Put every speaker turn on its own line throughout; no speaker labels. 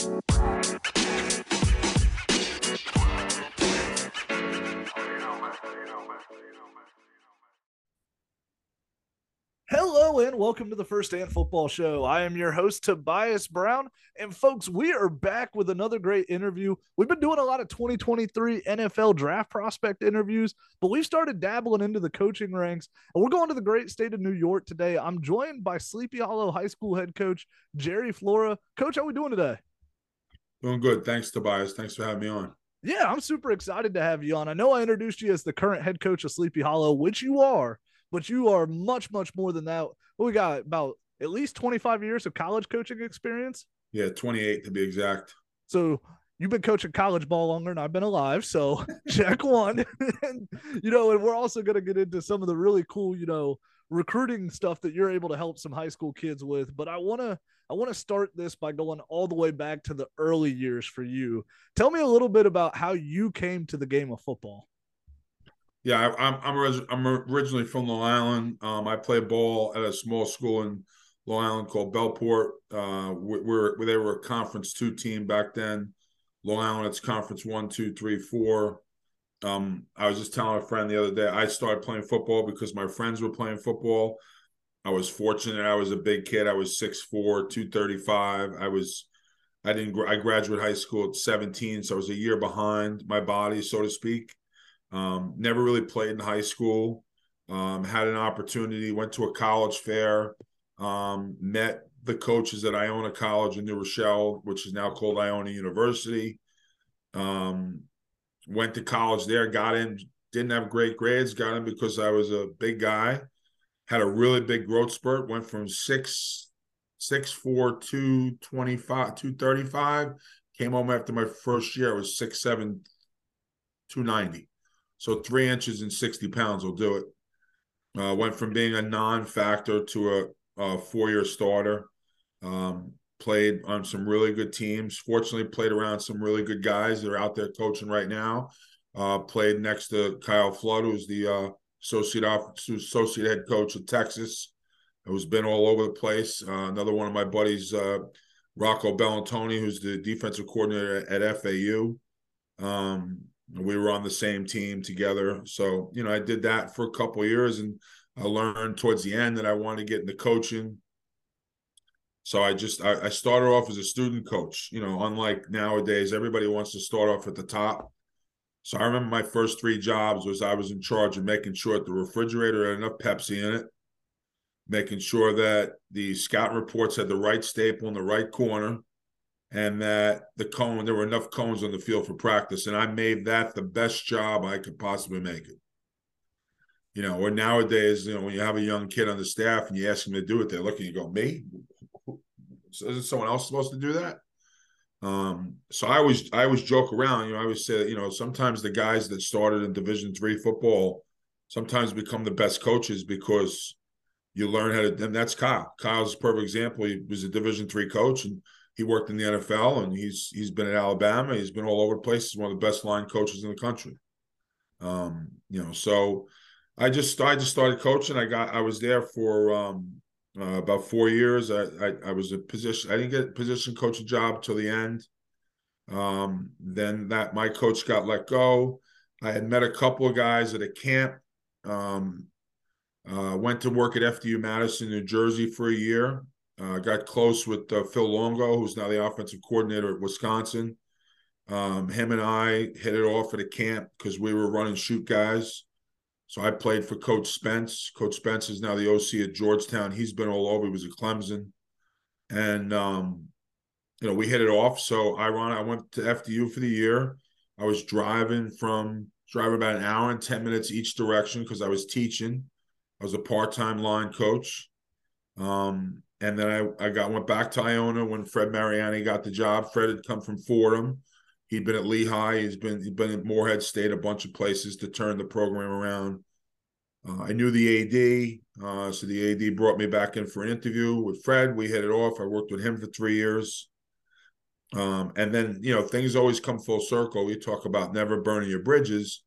Hello and welcome to the First and Football Show. I am your host, Tobias Brown. And folks, we are back with another great interview. We've been doing a lot of 2023 NFL draft prospect interviews, but we've started dabbling into the coaching ranks. And we're going to the great state of New York today. I'm joined by Sleepy Hollow High School head coach Jerry Flora. Coach, how are we doing today?
Doing good. Thanks, Tobias. Thanks for having me on.
Yeah, I'm super excited to have you on. I know I introduced you as the current head coach of Sleepy Hollow, which you are but you are much, much more than that. we got about at least 25 years of college coaching experience.
Yeah, 28 to be exact.
So you've been coaching college ball longer than I've been alive. So check one. and, you know, and we're also going to get into some of the really cool, you know, recruiting stuff that you're able to help some high school kids with. But I want to, I want to start this by going all the way back to the early years for you. Tell me a little bit about how you came to the game of football.
Yeah, I, am I'm I'm originally from Long Island. Um, I played ball at a small school in Long Island called Bellport. Uh, we're, we're they were a Conference Two team back then. Long Island, it's Conference One, Two, Three, Four. Um, I was just telling a friend the other day. I started playing football because my friends were playing football. I was fortunate. I was a big kid. I was 6'4", 235. I was I didn't I graduated high school at 17, so I was a year behind my body, so to speak. Um, never really played in high school. Um, had an opportunity, went to a college fair, um, met the coaches at Iona College in New Rochelle, which is now called Iona University. Um, went to college there, got in, didn't have great grades, got in because I was a big guy. Had a really big growth spurt, went from six, six, four, two, 25, 235. Came home after my first year, I was six, seven, 290. So three inches and 60 pounds will do it. Uh, went from being a non-factor to a, a four-year starter. Um, played on some really good teams. Fortunately, played around some really good guys that are out there coaching right now. Uh, played next to Kyle Flood, who's the uh, associate associate head coach of Texas, who's been all over the place. Uh, another one of my buddies, uh, Rocco Bellantoni, who's the defensive coordinator at FAU. Um, we were on the same team together. So, you know, I did that for a couple years and I learned towards the end that I wanted to get into coaching. So I just I, I started off as a student coach. You know, unlike nowadays, everybody wants to start off at the top. So I remember my first three jobs was I was in charge of making sure that the refrigerator had enough Pepsi in it, making sure that the scout reports had the right staple in the right corner, and that the cone there were enough cones on the field for practice and i made that the best job i could possibly make it you know or nowadays you know when you have a young kid on the staff and you ask them to do it they're looking you go me isn't someone else supposed to do that um, so i always i always joke around you know i always say you know sometimes the guys that started in division three football sometimes become the best coaches because you learn how to and that's kyle kyle's a perfect example he was a division three coach and he worked in the NFL and he's he's been at Alabama. He's been all over the place. He's one of the best line coaches in the country. Um, you know, so I just I just started coaching. I got I was there for um, uh, about four years. I, I, I was a position. I didn't get position coaching job till the end. Um, then that my coach got let go. I had met a couple of guys at a camp. Um, uh, went to work at FDU Madison, New Jersey for a year. Uh, got close with uh, Phil Longo, who's now the offensive coordinator at Wisconsin. Um, him and I hit it off at a camp because we were running shoot guys. So I played for Coach Spence. Coach Spence is now the OC at Georgetown. He's been all over. He was at Clemson, and um, you know we hit it off. So I run. I went to FDU for the year. I was driving from driving about an hour and ten minutes each direction because I was teaching. I was a part time line coach. Um, and then I, I got went back to Iona when Fred Mariani got the job. Fred had come from Fordham. He'd been at Lehigh. He's been he'd been at Morehead State, a bunch of places to turn the program around. Uh, I knew the AD, uh, so the AD brought me back in for an interview with Fred. We hit it off. I worked with him for three years. Um, and then, you know, things always come full circle. We talk about never burning your bridges.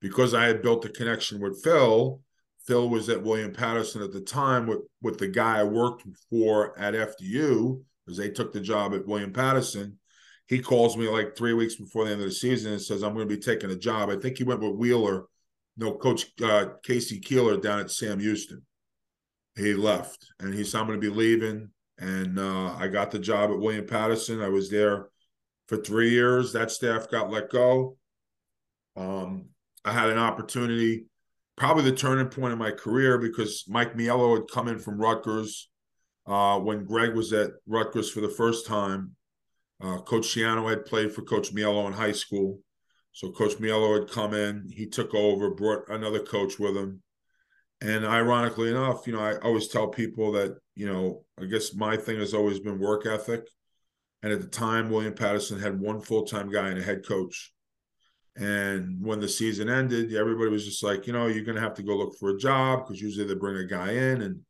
Because I had built a connection with Phil, Phil was at William Paterson at the time with, with the guy I worked for at FDU, because they took the job at William Paterson. he calls me like three weeks before the end of the season and says, I'm going to be taking a job. I think he went with Wheeler, no, Coach uh, K.C. Keeler down at Sam Houston. He left and he said, I'm going to be leaving. And uh, I got the job at William Paterson. I was there for three years. That staff got let go. Um, I had an opportunity, probably the turning point in my career because Mike Miello had come in from Rutgers uh, when Greg was at Rutgers for the first time. Uh, Coach Schiano had played for Coach Miello in high school. So Coach Miello had come in, he took over, brought another coach with him. And ironically enough, you know, I always tell people that, you know, I guess my thing has always been work ethic. And at the time, William Paterson had one full time guy and a head coach. And when the season ended, everybody was just like, you know, you're going to have to go look for a job because usually they bring a guy in and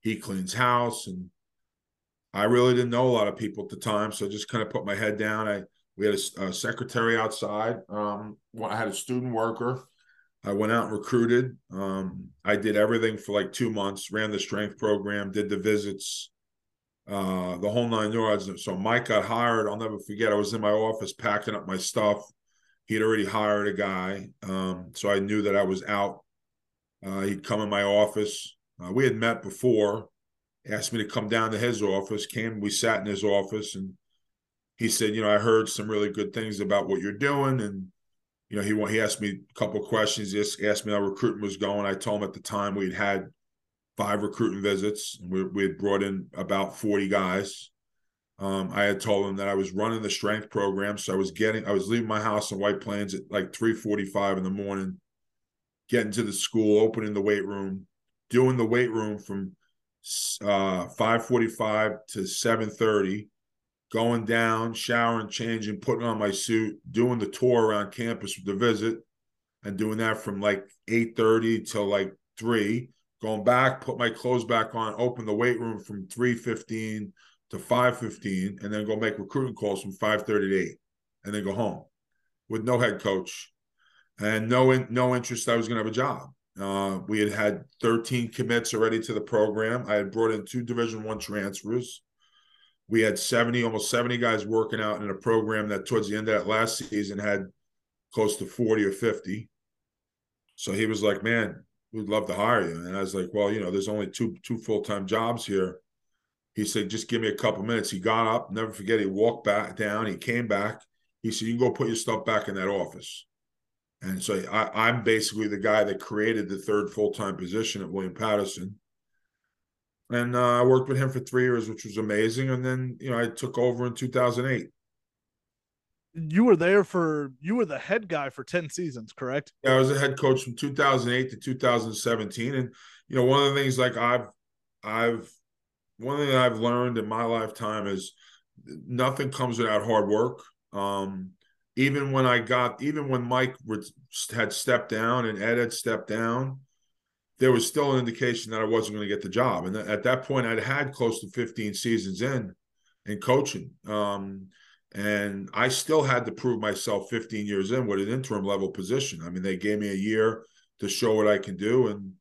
he cleans house. And I really didn't know a lot of people at the time. So I just kind of put my head down. I, we had a, a secretary outside. Um, I had a student worker. I went out and recruited. Um, I did everything for like two months, ran the strength program, did the visits, uh, the whole nine yards. So Mike got hired. I'll never forget. I was in my office packing up my stuff he'd already hired a guy. Um, so I knew that I was out. Uh, he'd come in my office. Uh, we had met before, asked me to come down to his office, came, we sat in his office, and he said, You know, I heard some really good things about what you're doing. And, you know, he, he asked me a couple questions, he just asked me how recruiting was going. I told him at the time we'd had five recruiting visits, we, we had brought in about 40 guys. Um, I had told him that I was running the strength program, so I was getting, I was leaving my house in White Plains at like three forty-five in the morning, getting to the school, opening the weight room, doing the weight room from uh, five forty-five to seven thirty, going down, showering, changing, putting on my suit, doing the tour around campus with the visit, and doing that from like eight thirty till like three. Going back, put my clothes back on, open the weight room from three fifteen to 5.15 and then go make recruiting calls from 5.30 to 8 and then go home with no head coach and no in, no interest I was going to have a job. Uh, we had had 13 commits already to the program. I had brought in two Division One transfers. We had 70, almost 70 guys working out in a program that towards the end of that last season had close to 40 or 50. So he was like, "Man, we'd love to hire you." And I was like, "Well, you know, there's only two two full time jobs here." He said, just give me a couple minutes. He got up, never forget, he walked back down, he came back. He said, You can go put your stuff back in that office. And so I, I'm basically the guy that created the third full time position at William Paterson. And uh, I worked with him for three years, which was amazing. And then, you know, I took over in 2008.
You were there for, you were the head guy for 10 seasons, correct?
Yeah, I was a head coach from 2008 to 2017. And, you know, one of the things like I've, I've one thing that I've learned in my lifetime is nothing comes without hard work. Um, even when I got, even when Mike had stepped down and Ed had stepped down, there was still an indication that I wasn't going to get the job. And at that point, I'd had close to 15 seasons in in coaching. Um, and I still had to prove myself 15 years in with an interim level position. I mean, they gave me a year to show what I can do. And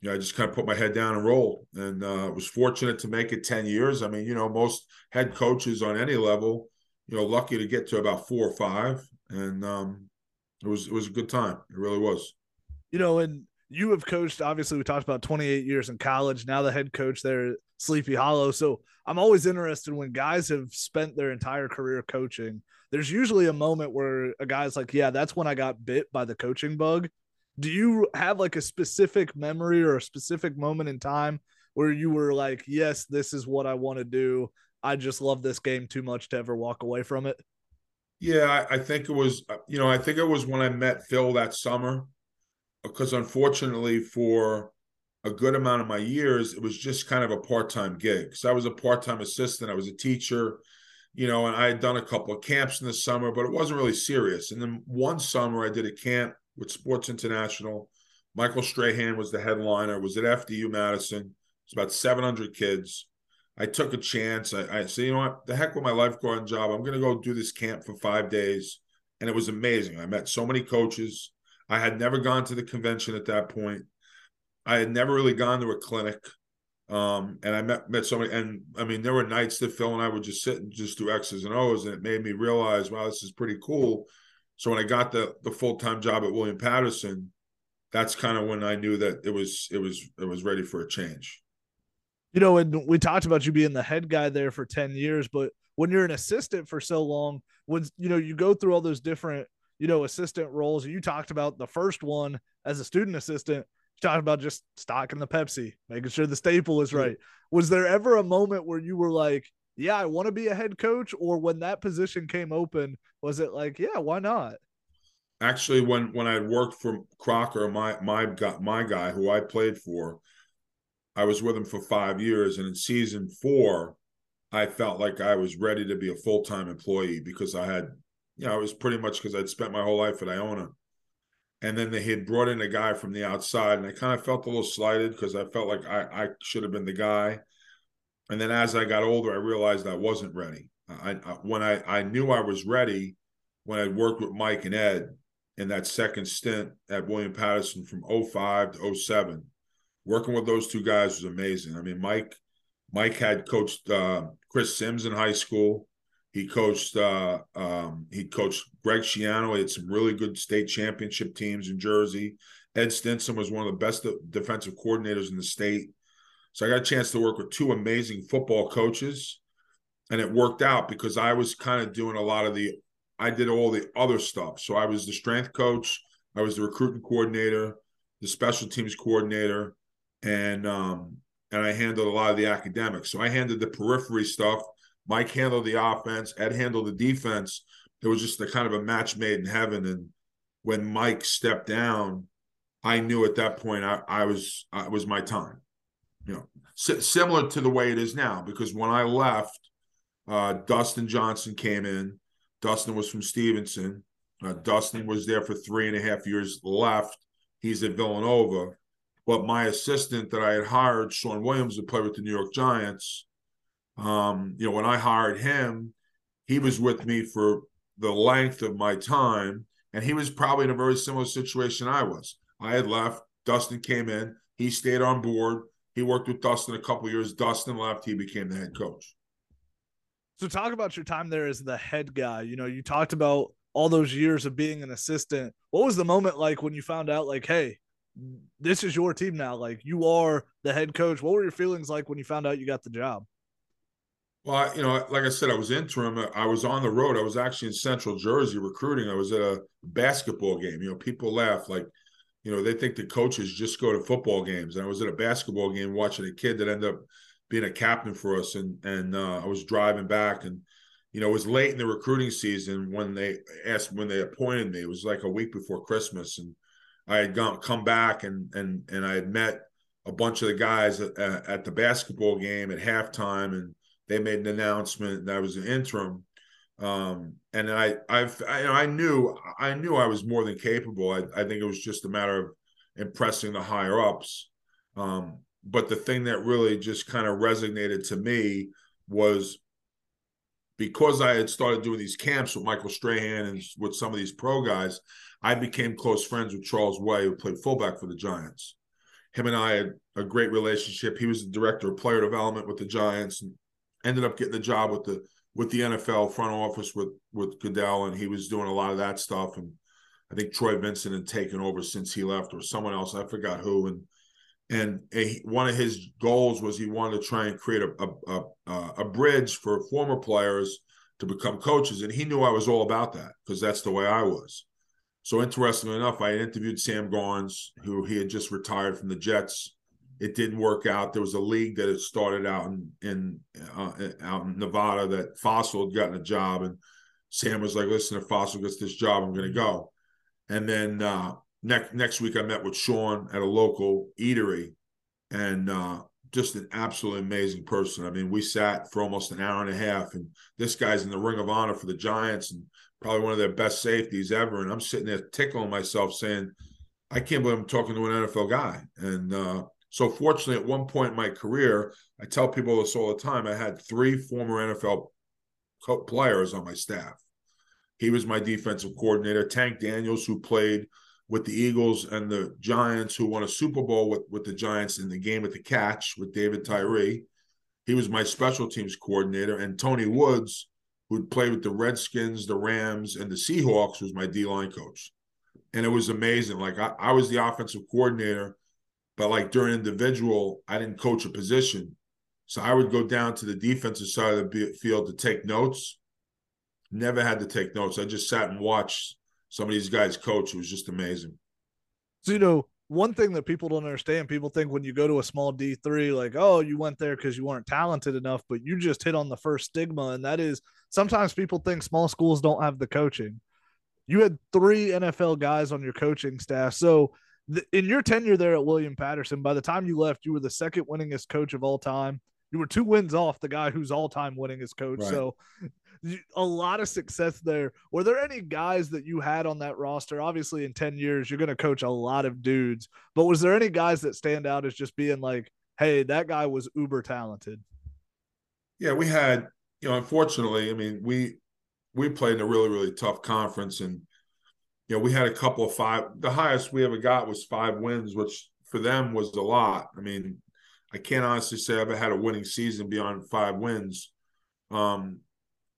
you know, I just kind of put my head down and rolled, and uh, was fortunate to make it ten years. I mean, you know, most head coaches on any level, you know, lucky to get to about four or five, and um, it was it was a good time. It really was.
You know, and you have coached. Obviously, we talked about twenty eight years in college. Now the head coach there, Sleepy Hollow. So I'm always interested when guys have spent their entire career coaching. There's usually a moment where a guy's like, "Yeah, that's when I got bit by the coaching bug." do you have like a specific memory or a specific moment in time where you were like, yes, this is what I want to do. I just love this game too much to ever walk away from it?
Yeah, I, I think it was, uh, you know, I think it was when I met Phil that summer, because unfortunately, for a good amount of my years, it was just kind of a part time gig. So I was a part time assistant, I was a teacher, you know, and I had done a couple of camps in the summer, but it wasn't really serious. And then one summer, I did a camp with Sports International. Michael Strahan was the headliner. Was at FDU Madison. It's about 700 kids. I took a chance. I, I said, you know what? The heck with my lifeguard job. I'm going to go do this camp for five days. And it was amazing. I met so many coaches. I had never gone to the convention at that point. I had never really gone to a clinic. Um, and I met met somebody, and I mean, there were nights that Phil and I would just sit and just do X's and O's, and it made me realize, wow, this is pretty cool. So when I got the the full time job at William Paterson, that's kind of when I knew that it was it was it was ready for a change.
You know, and we talked about you being the head guy there for ten years, but when you're an assistant for so long, when you know you go through all those different you know assistant roles, you talked about the first one as a student assistant You talked about just stocking the Pepsi, making sure the staple is right. Was there ever a moment where you were like, yeah, I want to be a head coach? Or when that position came open, was it like, yeah, why not?
Actually, when when I worked for Crocker, my my my guy who I played for, I was with him for five years, and in season four, I felt like I was ready to be a full time employee because I had, you know, it was pretty much because I'd spent my whole life at Iona and then they had brought in a guy from the outside, and I kind of felt a little slighted because I felt like I, I should have been the guy. And then as I got older, I realized I wasn't ready. I, I when I, I knew I was ready when I worked with Mike and Ed in that second stint at William Paterson from 05 to 07. Working with those two guys was amazing. I mean, Mike Mike had coached uh, Chris Sims in high school. He coached uh, um, he coached Greg Schiano. He had some really good state championship teams in Jersey. Ed Stinson was one of the best defensive coordinators in the state. So I got a chance to work with two amazing football coaches, and it worked out because I was kind of doing a lot of the I did all the other stuff. So I was the strength coach, I was the recruiting coordinator, the special teams coordinator, and um, and I handled a lot of the academics. So I handled the periphery stuff Mike handled the offense, Ed handled the defense. It was just the kind of a match made in heaven. And when Mike stepped down, I knew at that point I, I was it was my time. You know, S- similar to the way it is now, because when I left, uh, Dustin Johnson came in. Dustin was from Stevenson. Uh, Dustin was there for three and a half years. Left. He's at Villanova. But my assistant that I had hired, Sean Williams, to play with the New York Giants, um, you know, when I hired him, he was with me for the length of my time, and he was probably in a very similar situation I was. I had left. Dustin came in. He stayed on board. He worked with Dustin a couple years. Dustin left. He became the head coach.
So, talk about your time there as the head guy. You know, you talked about all those years of being an assistant. What was the moment like when you found out, like, hey, this is your team now? Like, you are the head coach. What were your feelings like when you found out you got the job?
Well, you know, like I said, I was interim. I was on the road. I was actually in Central Jersey recruiting. I was at a basketball game. You know, people laugh like, you know, they think the coaches just go to football games. And I was at a basketball game watching a kid that ended up being a captain for us. And and uh, I was driving back, and you know, it was late in the recruiting season when they asked when they appointed me. It was like a week before Christmas, and I had gone come back and and and I had met a bunch of the guys at, at the basketball game at halftime and they made an announcement that I was an interim. Um, and I, I've, I, I, knew, I knew I was more than capable. I, I, think it was just a matter of impressing the higher ups. Um, but the thing that really just kind of resonated to me was because I had started doing these camps with Michael Strahan and with some of these pro guys, I became close friends with Charles Way, who played fullback for the Giants. Him and I had a great relationship. He was the director of player development with the Giants, ended up getting the job with the with the NFL front office with with Goodell, and he was doing a lot of that stuff. And I think Troy Vincent had taken over since he left, or someone else. I forgot who. And and a, one of his goals was he wanted to try and create a a, a, a bridge for former players to become coaches, and he knew I was all about that because that's the way I was. So interestingly enough, I interviewed Sam Garnes, who he had just retired from the Jets it didn't work out. There was a league that had started out in in uh, out in Nevada that Fassel had gotten a job, and Sam was like, "Listen, if Fassel gets this job, I'm going to go." And then uh, next next week, I met with Sean at a local eatery, and uh, just an absolutely amazing person. I mean, we sat for almost an hour and a half, and this guy's in the Ring of Honor for the Giants, and probably one of their best safeties ever. And I'm sitting there tickling myself, saying, "I can't believe I'm talking to an NFL guy." And uh, so fortunately, at one point in my career, I tell people this all the time. I had three former NFL players on my staff. He was my defensive coordinator. Tank Daniels, who played with the Eagles and the Giants, who won a Super Bowl with, with the Giants in the game at the catch with David Tyree. He was my special teams coordinator. And Tony Woods, who'd played with the Redskins, the Rams, and the Seahawks, was my D line coach. And it was amazing. Like I, I was the offensive coordinator, but like during individual, I didn't coach a position. So I would go down to the defensive side of the field to take notes. Never had to take notes. I just sat and watched some of these guys coach. It was just amazing.
So, you know, one thing that people don't understand, people think when you go to a small D3, like, oh, you went there because you weren't talented enough, but you just hit on the first stigma. And that is sometimes people think small schools don't have the coaching. You had three NFL guys on your coaching staff. So, in your tenure there at William Paterson, by the time you left, you were the second winningest coach of all time. You were two wins off the guy who's all time winningest coach. Right. So a lot of success there. Were there any guys that you had on that roster? Obviously, in 10 years, you're going to coach a lot of dudes, but was there any guys that stand out as just being like, hey, that guy was uber talented?
Yeah, we had, you know, unfortunately, I mean, we, we played in a really, really tough conference and, you know, we had a couple of five, the highest we ever got was five wins, which for them was a lot. I mean, I can't honestly say I've had a winning season beyond five wins. Um,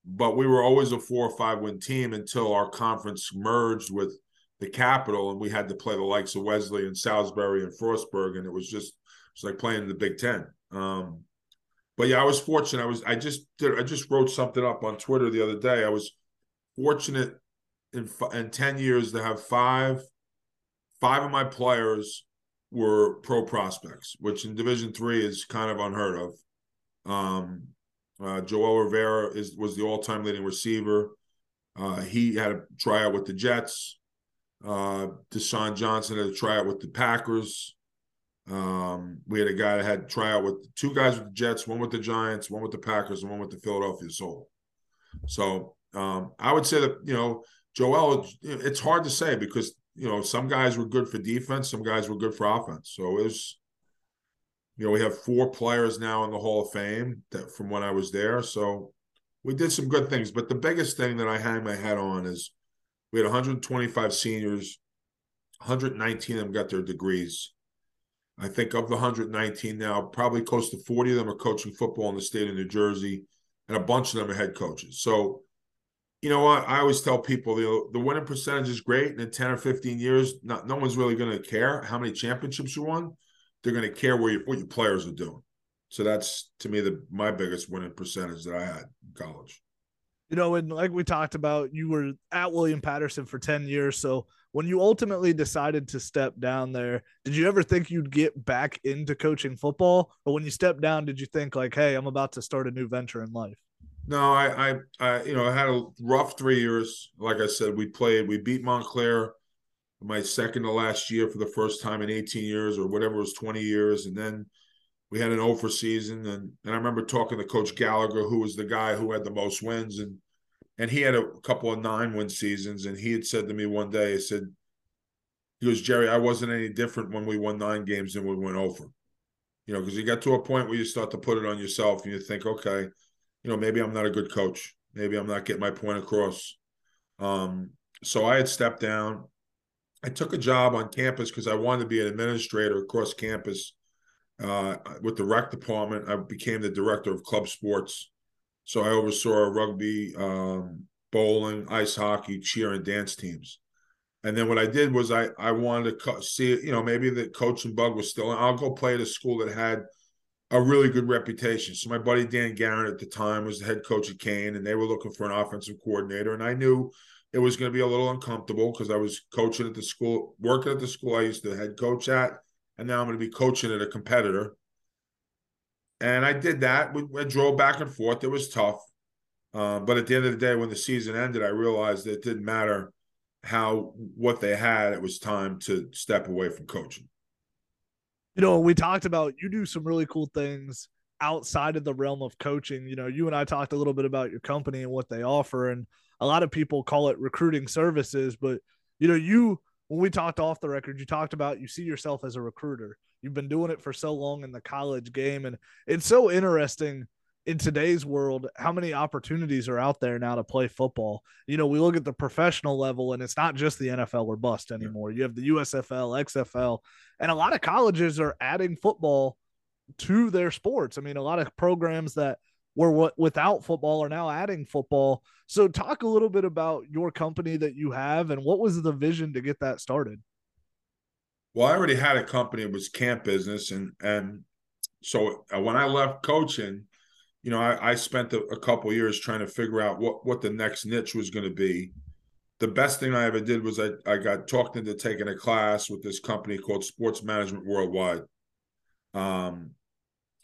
but we were always a four or five win team until our conference merged with the capital and we had to play the likes of Wesley and Salisbury and Frostburg and it was just it's like playing in the Big Ten. Um, but yeah, I was fortunate. I was I just did I just wrote something up on Twitter the other day. I was fortunate in in ten years to have five five of my players were pro prospects, which in Division three is kind of unheard of. Um, uh, Joel Rivera is was the all-time leading receiver. Uh, he had a tryout with the Jets. Uh, Deshaun Johnson had a tryout with the Packers. Um, we had a guy that had tryout with two guys with the Jets, one with the Giants, one with the Packers, and one with the Philadelphia Soul. So um, I would say that you know Joel. It's hard to say because you know some guys were good for defense, some guys were good for offense. So it was you know, we have four players now in the Hall of Fame that from when I was there. So we did some good things. But the biggest thing that I hang my hat on is we had 125 seniors, 119 of them got their degrees. I think of the 119 now, probably close to 40 of them are coaching football in the state of New Jersey, and a bunch of them are head coaches. So, you know what? I always tell people the the winning percentage is great, and in 10 or 15 years, not, no one's really going to care how many championships you won they're going to care where you, what your players are doing. So that's to me the my biggest winning percentage that I had in college.
You know, and like we talked about, you were at William Paterson for 10 years. So when you ultimately decided to step down there, did you ever think you'd get back into coaching football? Or when you stepped down, did you think like, hey, I'm about to start a new venture in life?
No, I, I, I you know, I had a rough three years. Like I said, we played, we beat Montclair my second to last year for the first time in 18 years or whatever it was 20 years. And then we had an over season. And, and I remember talking to coach Gallagher who was the guy who had the most wins. And and he had a couple of nine win seasons. And he had said to me one day he said he goes Jerry I wasn't any different when we won nine games than we went over. You know because you got to a point where you start to put it on yourself and you think okay you know maybe I'm not a good coach maybe I'm not getting my point across um so I had stepped down I took a job on campus because I wanted to be an administrator across campus uh, with the rec department. I became the director of club sports. So I oversaw rugby, um, bowling, ice hockey, cheer, and dance teams. And then what I did was I I wanted to co- see, you know, maybe the coaching bug was still. I'll go play at a school that had a really good reputation. So my buddy Dan Garrett at the time was the head coach at Kean, and they were looking for an offensive coordinator. And I knew it was going to be a little uncomfortable because I was coaching at the school, working at the school I used to head coach at, and now I'm going to be coaching at a competitor. And I did that. We, drove back and forth. It was tough. Uh, but at the end of the day, when the season ended, I realized that it didn't matter how what they had. It was time to step away from coaching.
You know, we talked about you do some really cool things outside of the realm of coaching. You know, you and I talked a little bit about your company and what they offer, and a lot of people call it recruiting services, but you know, you when we talked off the record, you talked about you see yourself as a recruiter. You've been doing it for so long in the college game, and it's so interesting in today's world, how many opportunities are out there now to play football? You know, we look at the professional level and it's not just the NFL or bust anymore. You have the USFL, XFL, and a lot of colleges are adding football to their sports. I mean, a lot of programs that were without football are now adding football. So, talk a little bit about your company that you have and what was the vision to get that started?
Well, I already had a company; it was camp business, and and so uh, when I left coaching, you know, I, I spent a, a couple years trying to figure out what what the next niche was going to be. The best thing I ever did was I, I got talked into taking a class with this company called Sports Management Worldwide. Um,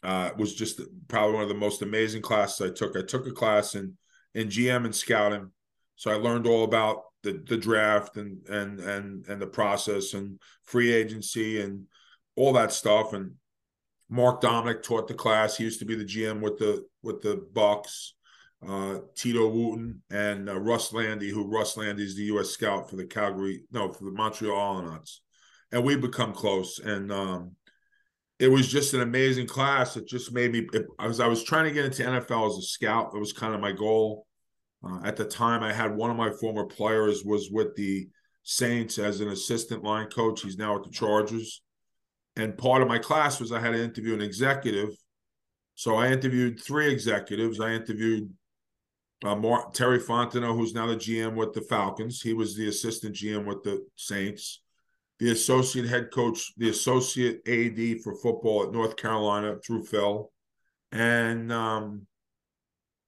uh, was just probably one of the most amazing classes I took. I took a class in in GM and scouting, so I learned all about the the draft and and and and the process and free agency and all that stuff. And Mark Dominik taught the class. He used to be the GM with the with the Bucks. Uh, Tito Wooten and uh, Russ Lande, who Russ Lande is the U.S. scout for the Calgary, no, for the Montreal Alouettes, and we become close. And um, it was just an amazing class. It just made me. It, as I was trying to get into NFL as a scout, it was kind of my goal. Uh, at the time, I had one of my former players was with the Saints as an assistant line coach. He's now at the Chargers and part of my class was I had to interview an executive. So I interviewed three executives. I interviewed uh, Mar- Terry Fontenot, who's now the GM with the Falcons. He was the assistant GM with the Saints. The associate head coach, the associate AD for football at North Carolina through Phil, and um,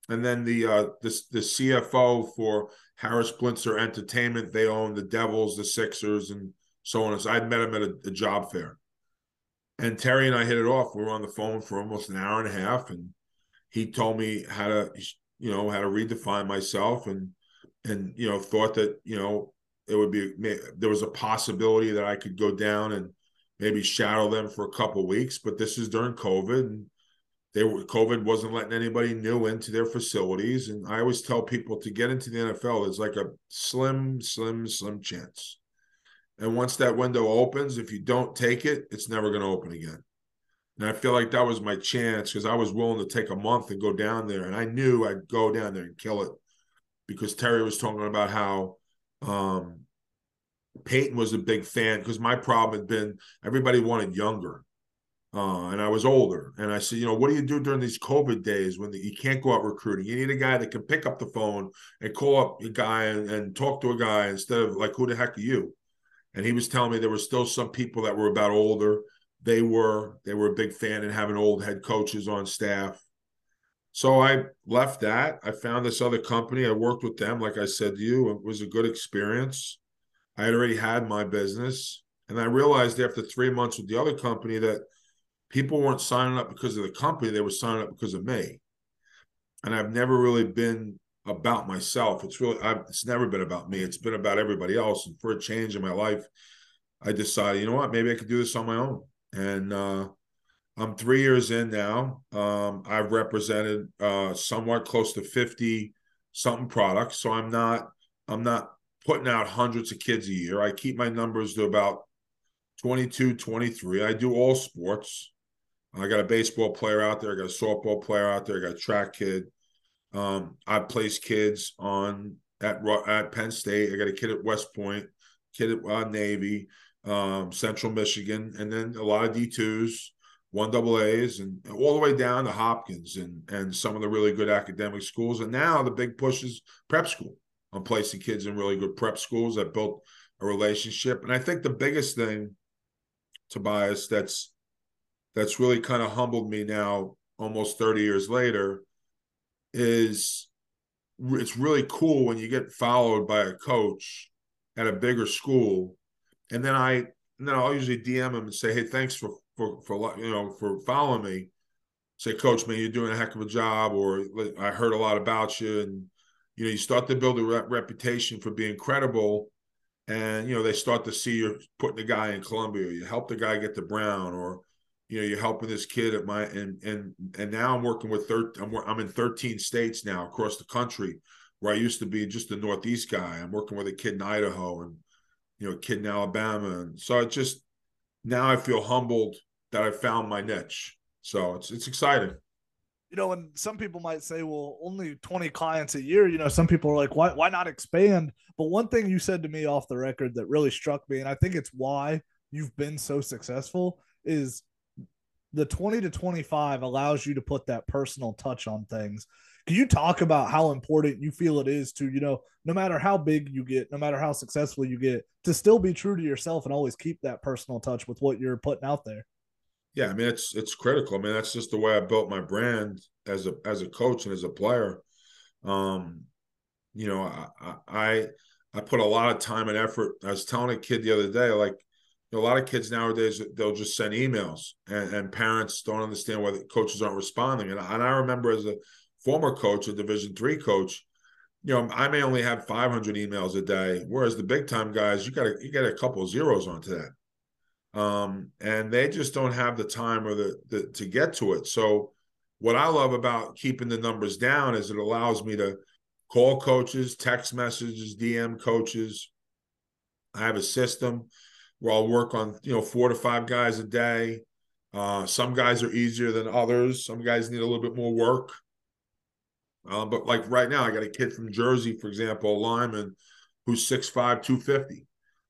and then the uh, the the CFO for Harris Blitzer Entertainment. They own the Devils, the Sixers, and so on. So I met him at a, a job fair and Terry and I hit it off. We were on the phone for almost an hour and a half, and he told me how to, you know, how to redefine myself, and and you know, thought that you know it would be there was a possibility that I could go down and maybe shadow them for a couple weeks, but this is during COVID, and they were COVID wasn't letting anybody new into their facilities, and I always tell people to get into the NFL, there's like a slim, slim, slim chance and once that window opens, if you don't take it, it's never going to open again. And I feel like that was my chance because I was willing to take a month and go down there. And I knew I'd go down there and kill it because Terry was talking about how um, Peyton was a big fan because my problem had been everybody wanted younger. Uh, and I was older. And I said, you know, what do you do during these COVID days when the, you can't go out recruiting? You need a guy that can pick up the phone and call up a guy and, and talk to a guy instead of like, who the heck are you? And he was telling me there were still some people that were about older. They were they were a big fan and having old head coaches on staff. So I left that. I found this other company. I worked with them, like I said to you. It was a good experience. I had already had my business, and I realized after three months with the other company that people weren't signing up because of the company; they were signing up because of me. And I've never really been about myself. It's really I've, it's never been about me. It's been about everybody else. And for a change in my life, I decided, you know what, maybe I could do this on my own. And uh, I'm three years in now. Um, I've represented uh, somewhat close to fifty something products. So I'm not I'm not putting out hundreds of kids a year. I keep my numbers to about 22, 23. I do all sports. I got a baseball player out there. I got a softball player out there. I got a track kid. Um, I placed kids on at at Penn State. I got a kid at West Point, kid at uh, Navy, um, Central Michigan, and then a lot of D twos, one double A's, and all the way down to Hopkins and and some of the really good academic schools. And now the big push is prep school. I'm placing kids in really good prep schools that built a relationship. And I think the biggest thing, Tobias, that's that's really kind of humbled me now, almost 30 years later, is it's really cool when you get followed by a coach at a bigger school, and then I and then I'll usually DM him and say, "Hey, thanks for for for you know for following me." Say, Coach, man, you're doing a heck of a job, or I heard a lot about you, and you know you start to build a reputation for being credible, and you know they start to see you're putting the guy in Columbia, you help the guy get to Brown, or you know you're helping this kid at my and and and now i'm working with 13 I'm, I'm in 13 states now across the country where i used to be just a northeast guy i'm working with a kid in idaho and you know a kid in alabama and so it just now i feel humbled that i found my niche so it's it's exciting
you know, and some people might say, well, only 20 clients a year. You know, some people are like, why, why not expand? But one thing you said to me off the record that really struck me, and I think it's why you've been so successful, is the 20 to 25 allows you to put that personal touch on things. Can you talk about how important you feel it is to, you know, no matter how big you get, no matter how successful you get, to still be true to yourself and always keep that personal touch with what you're putting out there?
Yeah, I mean it's it's critical. I mean that's just the way I built my brand as a as a coach and as a player. Um, you know, I I I put a lot of time and effort. I was telling a kid the other day, like know, a lot of kids nowadays they'll just send emails, and, and parents don't understand why the coaches aren't responding. And, and I remember as a former coach, a Division three coach, you know, I may only have 500 emails a day, whereas the big time guys, you got you got a couple zeros onto that um, and they just don't have the time or the, the to get to it. So, what I love about keeping the numbers down is it allows me to call coaches, text messages, DM coaches. I have a system where I'll work on you know four to five guys a day. Uh, some guys are easier than others. Some guys need a little bit more work. Uh, but like right now, I got a kid from Jersey, for example, a lineman who's 6'5", 250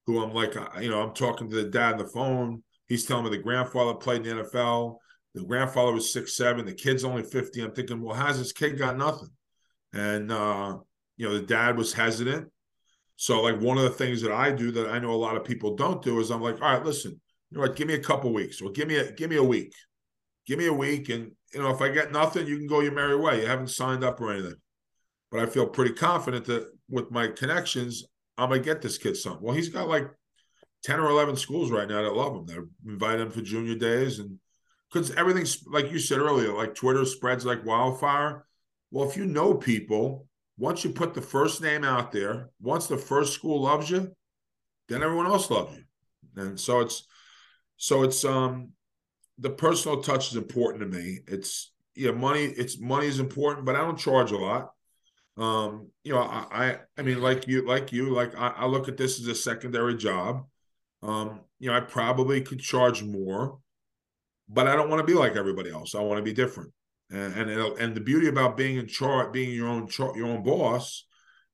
who I'm like, uh, you know, I'm talking to the dad on the phone. He's telling me the grandfather played in the NFL. The grandfather was six seven. The kid's only fifty. I'm thinking, well, how's this kid got nothing? And uh, you know, the dad was hesitant. So, like, one of the things that I do that I know a lot of people don't do is I'm like, all right, listen, you know what? Give me a couple weeks, or give me a give me a week, give me a week, and you know, if I get nothing, you can go your merry way. You haven't signed up or anything. But I feel pretty confident that with my connections, I'm gonna get this kid something. Well, he's got like 10 or 11 schools right now that love him. They invite him for junior days. And because everything's like you said earlier, like Twitter spreads like wildfire. Well, if you know people, once you put the first name out there, once the first school loves you, then everyone else loves you. And so it's so it's um the personal touch is important to me. It's yeah, money, it's money is important, but I don't charge a lot. Um, you know, I, I I mean, like you, like you, like I, I look at this as a secondary job. Um, you know, I probably could charge more, but I don't want to be like everybody else. I want to be different. And and and the beauty about being in chart, being your own chart, your own boss,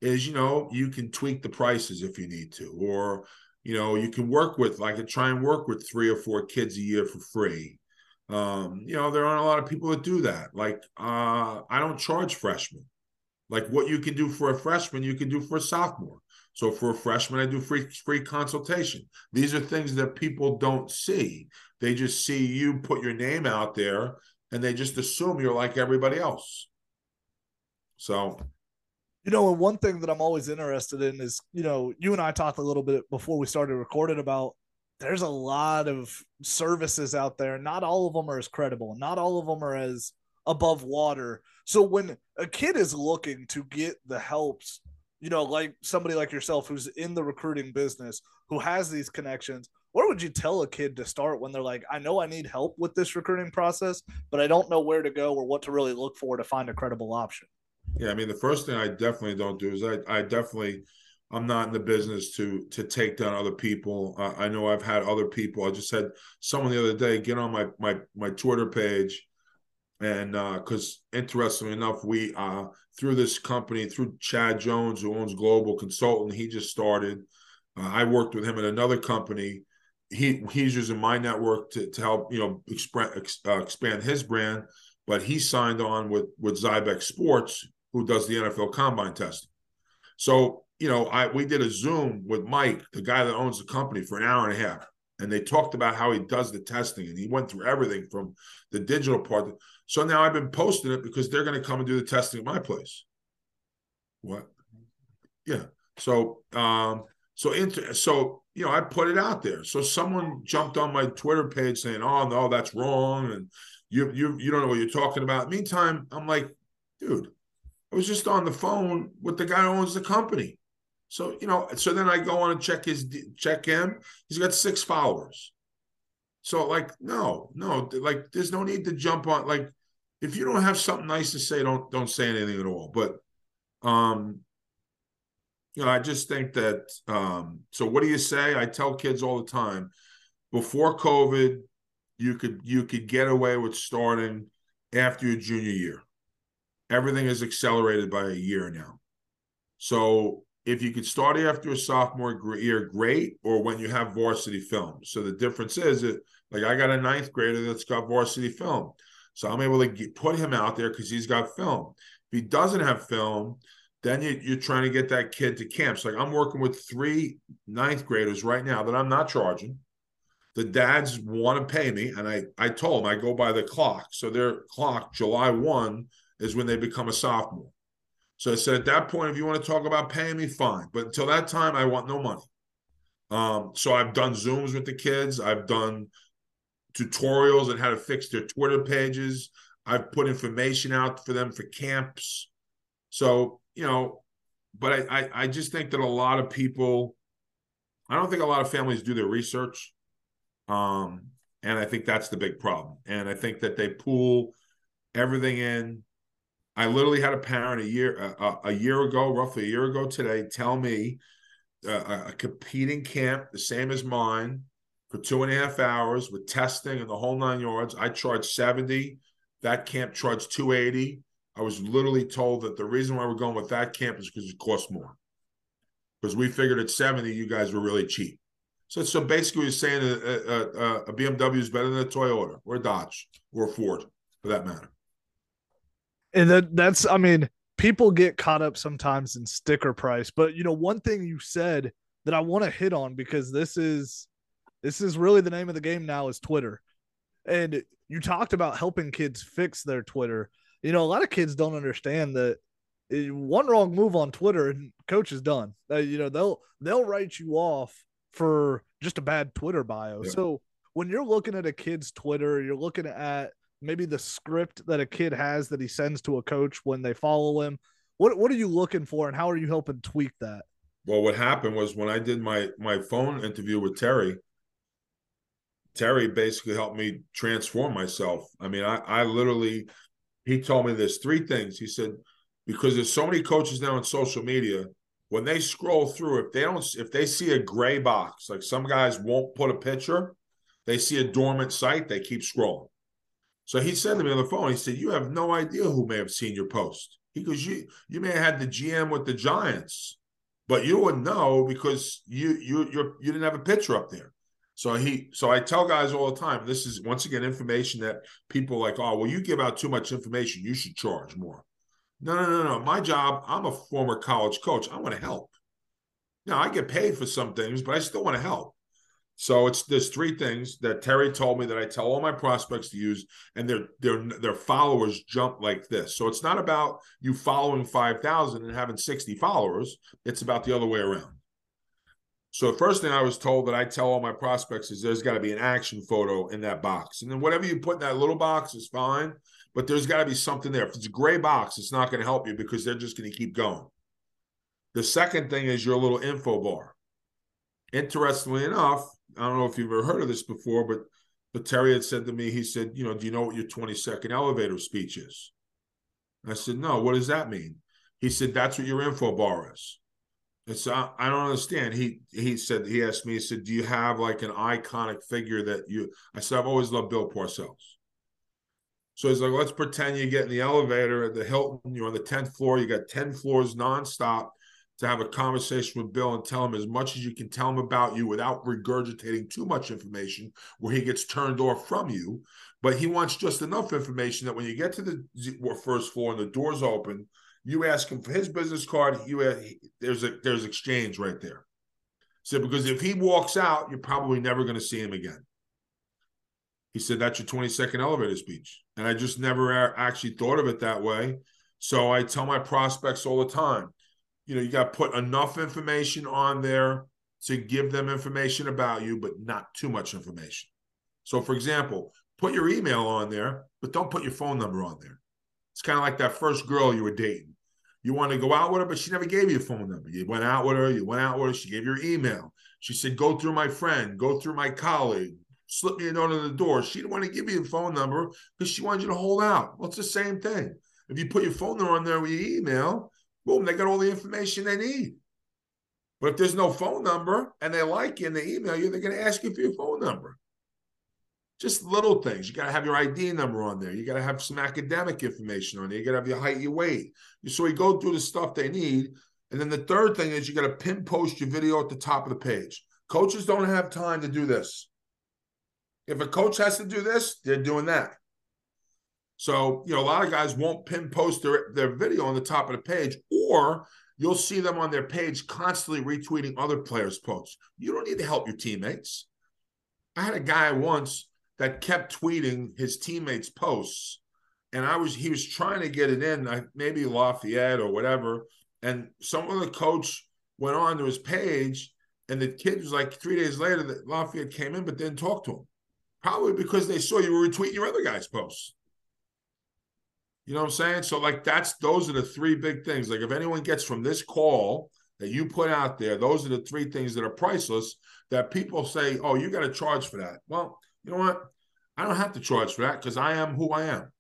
is you know you can tweak the prices if you need to, or you know you can work with like try and work with three or four kids a year for free. Um, you know there aren't a lot of people that do that. Like uh, I don't charge freshmen. Like what you can do for a freshman, you can do for a sophomore. So for a freshman, I do free free consultation. These are things that people don't see. They just see you put your name out there and they just assume you're like everybody else. So
you know, and one thing that I'm always interested in is, you know, you and I talked a little bit before we started recording about there's a lot of services out there. Not all of them are as credible. Not all of them are as above water. So when a kid is looking to get the helps, you know, like somebody like yourself who's in the recruiting business, who has these connections, where would you tell a kid to start when they're like, I know I need help with this recruiting process, but I don't know where to go or what to really look for to find a credible option?
Yeah, I mean, the first thing I definitely don't do is I, I definitely I'm not in the business to to take down other people. Uh, I know I've had other people. I just had someone the other day get on my my my Twitter page and because uh, interestingly enough, we uh, through this company, through Chad Jones, who owns Global Consultant, he just started. Uh, I worked with him at another company. He he's using my network to, to help you know expand, uh, expand his brand, but he signed on with with Zybek Sports, who does the NFL Combine testing. So you know, I we did a Zoom with Mike, the guy that owns the company, for an hour and a half, and they talked about how he does the testing, and he went through everything from the digital part. So now I've been posting it because they're going to come and do the testing at my place. What? Yeah. So, um, so into so you know, I put it out there. So someone jumped on my Twitter page saying, "Oh no, that's wrong," and you you you don't know what you're talking about. Meantime, I'm like, dude, I was just on the phone with the guy who owns the company. So you know, so then I go on and check his check him. He's got six followers. So like, no, no, like there's no need to jump on. Like, if you don't have something nice to say, don't don't say anything at all. But um, you know, I just think that um, so what do you say? I tell kids all the time, before COVID, you could you could get away with starting after your junior year. Everything is accelerated by a year now. So if you could start after a sophomore year, great, or when you have varsity film. So the difference is that, like, I got a ninth grader that's got varsity film. So I'm able to get, put him out there because he's got film. If he doesn't have film, then you, are trying to get that kid to camps. Like I'm working with three ninth graders right now that I'm not charging. The dads want to pay me, and I I told them I go by the clock. So their clock, July one, is when they become a sophomore. So I said, at that point, if you want to talk about paying me, fine. But until that time, I want no money. Um, so I've done Zooms with the kids. I've done tutorials on how to fix their Twitter pages. I've put information out for them for camps. So, you know, but I, I, I just think that a lot of people, I don't think a lot of families do their research. Um, and I think that's the big problem. And I think that they pull everything in I literally had a parent a year uh, a year ago, roughly a year ago today, tell me uh, a competing camp the same as mine for two and a half hours with testing and the whole nine yards. I charged seventy. That camp charged two eighty. I was literally told that the reason why we're going with that camp is because it costs more. Because we figured at seventy, you guys were really cheap. So, so basically, you're saying uh, uh, uh, a, a, a, a BMW is better than a Toyota or a Dodge or a Ford, for that matter
and that that's I mean, people get caught up sometimes in sticker price, but you know, one thing you said that I want to hit on because this is this is really the name of the game now is Twitter. And you talked about helping kids fix their Twitter. You know, a lot of kids don't understand that one wrong move on Twitter and coach is done. Uh, you know, they'll they'll write you off for just a bad Twitter bio. Yeah. So when you're looking at a kid's Twitter, you're looking at maybe the script that a kid has that he sends to a coach when they follow him. What what are you looking for, and how are you helping tweak that?
Well, what happened was when I did my my phone interview with Terry. Terry basically helped me transform myself. I mean, I, I literally, he told me there's three things. He said, because there's so many coaches now on social media, when they scroll through, if they don't, if they see a gray box, like some guys won't put a picture, they see a dormant site, they keep scrolling. So he said to me on the phone, he said, You have no idea who may have seen your post. He goes, You you may have had the GM with the Giants, but you wouldn't know because you you you you didn't have a picture up there. So he so I tell guys all the time, this is once again information that people like, oh, well, you give out too much information, you should charge more. No, no, no, no. My job, I'm a former college coach. I want to help. Now I get paid for some things, but I still want to help. So it's there's three things that Terry told me that I tell all my prospects to use, and their their their followers jump like this. So it's not about you following five thousand and having sixty followers. It's about the other way around. So the first thing I was told that I tell all my prospects is there's got to be an action photo in that box, and then whatever you put in that little box is fine, but there's got to be something there. If it's a gray box, it's not going to help you because they're just going to keep going. The second thing is your little info bar. Interestingly enough, I don't know if you've ever heard of this before, but but Terry had said to me, he said, you know, do you know what your 20 second elevator speech is? I said, no, what does that mean? He said, that's what your info bar is. So I, I, don't understand. He he said, he asked me, he said, do you have like an iconic figure that you, I said, I've always loved Bill Parcells. So he's like, let's pretend you get in the elevator at the Hilton, you're on the 10th floor, you got 10 floors nonstop to have a conversation with Bill and tell him as much as you can tell him about you without regurgitating too much information where he gets turned off from you. But he wants just enough information that when you get to the first floor and the doors open, you ask him for his business card. You there's a there's exchange right there. So because if he walks out, you're probably never going to see him again. He said that's your 20 second elevator speech, and I just never actually thought of it that way. So I tell my prospects all the time you know, you got to put enough information on there to give them information about you, but not too much information. So, for example, put your email on there, but don't put your phone number on there. It's kind of like that first girl you were dating. You want to go out with her, but she never gave you a phone number. You went out with her, you went out with her, she gave you your email. She said, Go through my friend, go through my colleague, slip me a note on the door. She didn't want to give you a phone number because she wanted you to hold out. Well, it's the same thing. If you put your phone number on there with your email, boom, they got all the information they need. But if there's no phone number and they like you and they email you, they're going to ask you for your phone number. Just little things. You got to have your ID number on there. You got to have some academic information on there. You got to have your height, your weight. So we go through the stuff they need. And then the third thing is you got to pin post your video at the top of the page. Coaches don't have time to do this. If a coach has to do this, they're doing that. So, you know, a lot of guys won't pin post their, their video on the top of the page, or you'll see them on their page constantly retweeting other players' posts. You don't need to help your teammates. I had a guy once that kept tweeting his teammates' posts, and I was he was trying to get it in, maybe Lafayette or whatever, and some of the coach went on to his page, and the kid was like three days later that Lafayette came in but didn't talk to him, probably because they saw you were retweeting your other guy's posts. You know what I'm saying? So like that's those are the three big things. Like if anyone gets from this call that you put out there, those are the three things that are priceless that people say, "Oh, you got to charge for that." Well, you know what? I don't have to charge for that because I am who I am.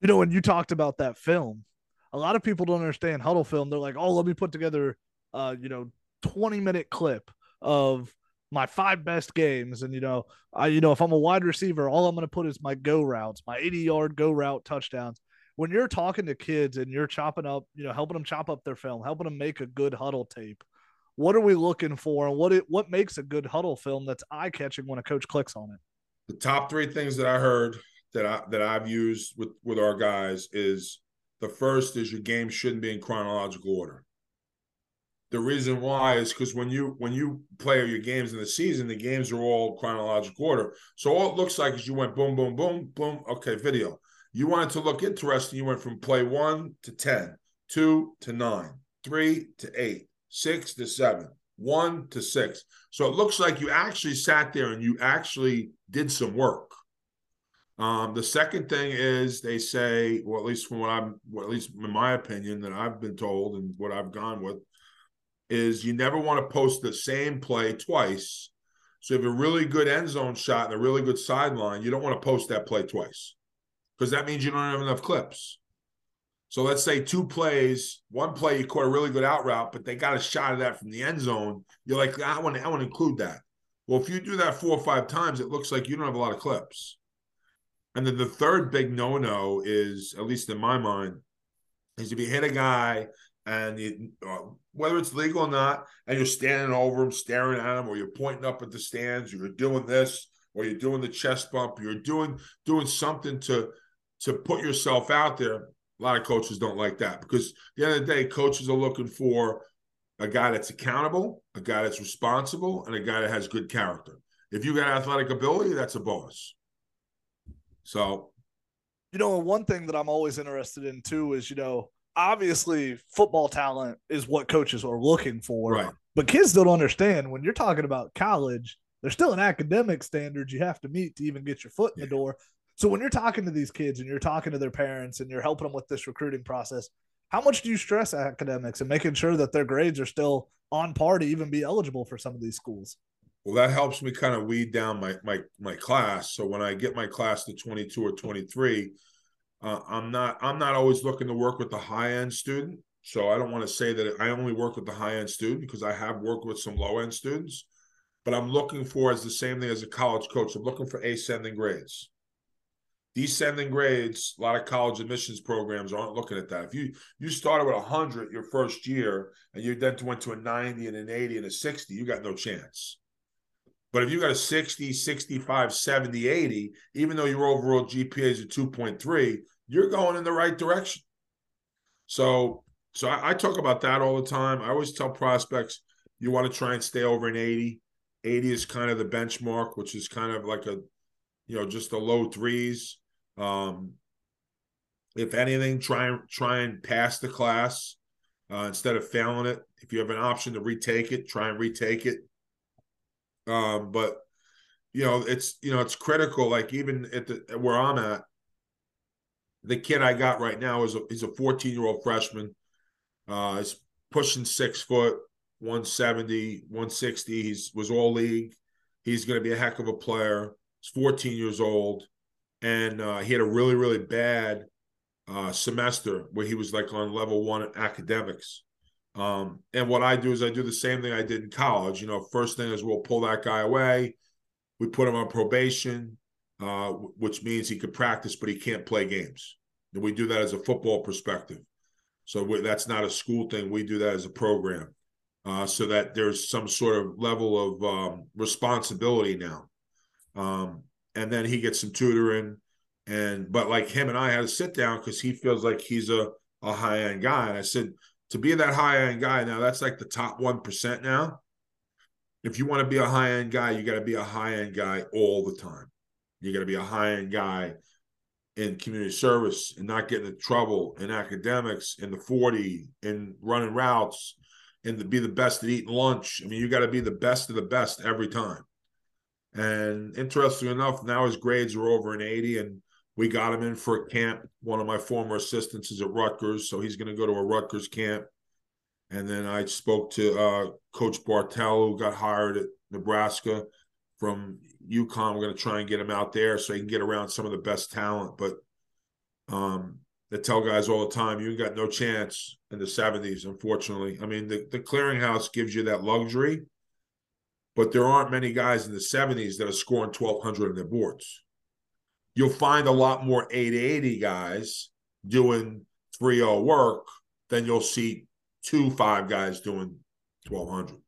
You know, when you talked about that film, a lot of people don't understand huddle film. They're like, "Oh, let me put together, uh, you know, 20 minute clip of my five best games. And you know, I you know, if I'm a wide receiver, all I'm going to put is my go routes, my 80 yard go route touchdowns when you're talking to kids and you're chopping up, you know, helping them chop up their film, helping them make a good huddle tape, what are we looking for, and what it what makes a good huddle film that's eye catching when a coach clicks on it?
The top three things that I heard that I that I've used with with our guys is the first is your game shouldn't be in chronological order. The reason why is because when you when you play your games in the season, the games are all chronological order. So all it looks like is you went boom, boom, boom, boom. Okay, video. You wanted to look interesting. You went from play one to ten, two to nine, three to eight, six to seven, one to six. So it looks like you actually sat there and you actually did some work. Um, the second thing is they say, well, at least from what I'm, well, at least in my opinion, that I've been told and what I've gone with, is you never want to post the same play twice. So if a really good end zone shot and a really good sideline, you don't want to post that play twice because that means you don't have enough clips. So let's say two plays, one play you caught a really good out route, but they got a shot of that from the end zone. You're like, I want to, I want to include that. Well, if you do that four or five times, it looks like you don't have a lot of clips. And then the third big no-no is, at least in my mind, is if you hit a guy and you, uh, whether it's legal or not, and you're standing over him, staring at him, or you're pointing up at the stands, or you're doing this, or you're doing the chest bump, you're doing doing something to to put yourself out there. A lot of coaches don't like that because at the end of the day, coaches are looking for a guy that's accountable, a guy that's responsible, and a guy that has good character. If you got athletic ability, that's a bonus. So,
you know, one thing that I'm always interested in too is, you know, obviously football talent is what coaches are looking for.
Right.
But kids don't understand when you're talking about college, there's still an academic standard you have to meet to even get your foot in the door. So when you're talking to these kids and you're talking to their parents and you're helping them with this recruiting process, how much do you stress academics and making sure that their grades are still on par to even be eligible for some of these schools?
Well, that helps me kind of weed down my my my class. So when I get my class to 22 or 23, uh, I'm not I'm not always looking to work with the high end student. So I don't want to say that I only work with the high end student because I have worked with some low end students. But I'm looking for as the same thing as a college coach. I'm looking for ascending grades descending grades a lot of college admissions programs aren't looking at that. If you you started with 100 your first year and you then went to a 90 and an 80 and a 60 you got no chance. But if you got a 60 65 70 80 even though your overall gpa is a 2.3 you're going in the right direction. So so I, I talk about that all the time. I always tell prospects you want to try and stay over an 80 80 is kind of the benchmark which is kind of like a you know just the low threes um, if anything, try and try and pass the class uh, instead of failing it. If you have an option to retake it, try and retake it. Um, but you know, it's you know, it's critical. Like even at the where I'm at, the kid I got right now is a he's a 14 year old freshman. Uh, he's pushing six foot, 170, 160. He's was all league. He's going to be a heck of a player. He's 14 years old and uh, he had a really really bad uh, semester where he was like on level one academics. Um, and what I do is I do the same thing I did in college. You know, first thing is we'll pull that guy away. We put him on probation. uh, which means he could practice, but he can't play games. And we do that as a football perspective. So that's not a school thing. We do that as a program, uh, so that there's some sort of level of um, responsibility now. Um, and then he gets some tutoring, and but like him and I had to sit down because he feels like he's a a high end guy. And I said to be that high end guy now, that's like the top one percent now. If you want to be a high end guy, you got to be a high end guy all the time. You got to be a high end guy in community service and not getting in trouble in academics in the 40 in running routes and to be the best at eating lunch. I mean, you got to be the best of the best every time. And interesting enough, now his grades are over an 80 and we got him in for a camp. One of my former assistants is at Rutgers, so he's going to go to a Rutgers camp. And then I spoke to uh, Coach Bartel, who got hired at Nebraska from UConn. We're going to try and get him out there so he can get around some of the best talent. But um, they tell guys all the time, you got no chance in the 70s, unfortunately. I mean, the, the clearinghouse gives you that luxury, but there aren't many guys in the 70s that are scoring 1,200 on their boards. You'll find a lot more 880 guys doing 3 0 work than you'll see two five guys doing 1,200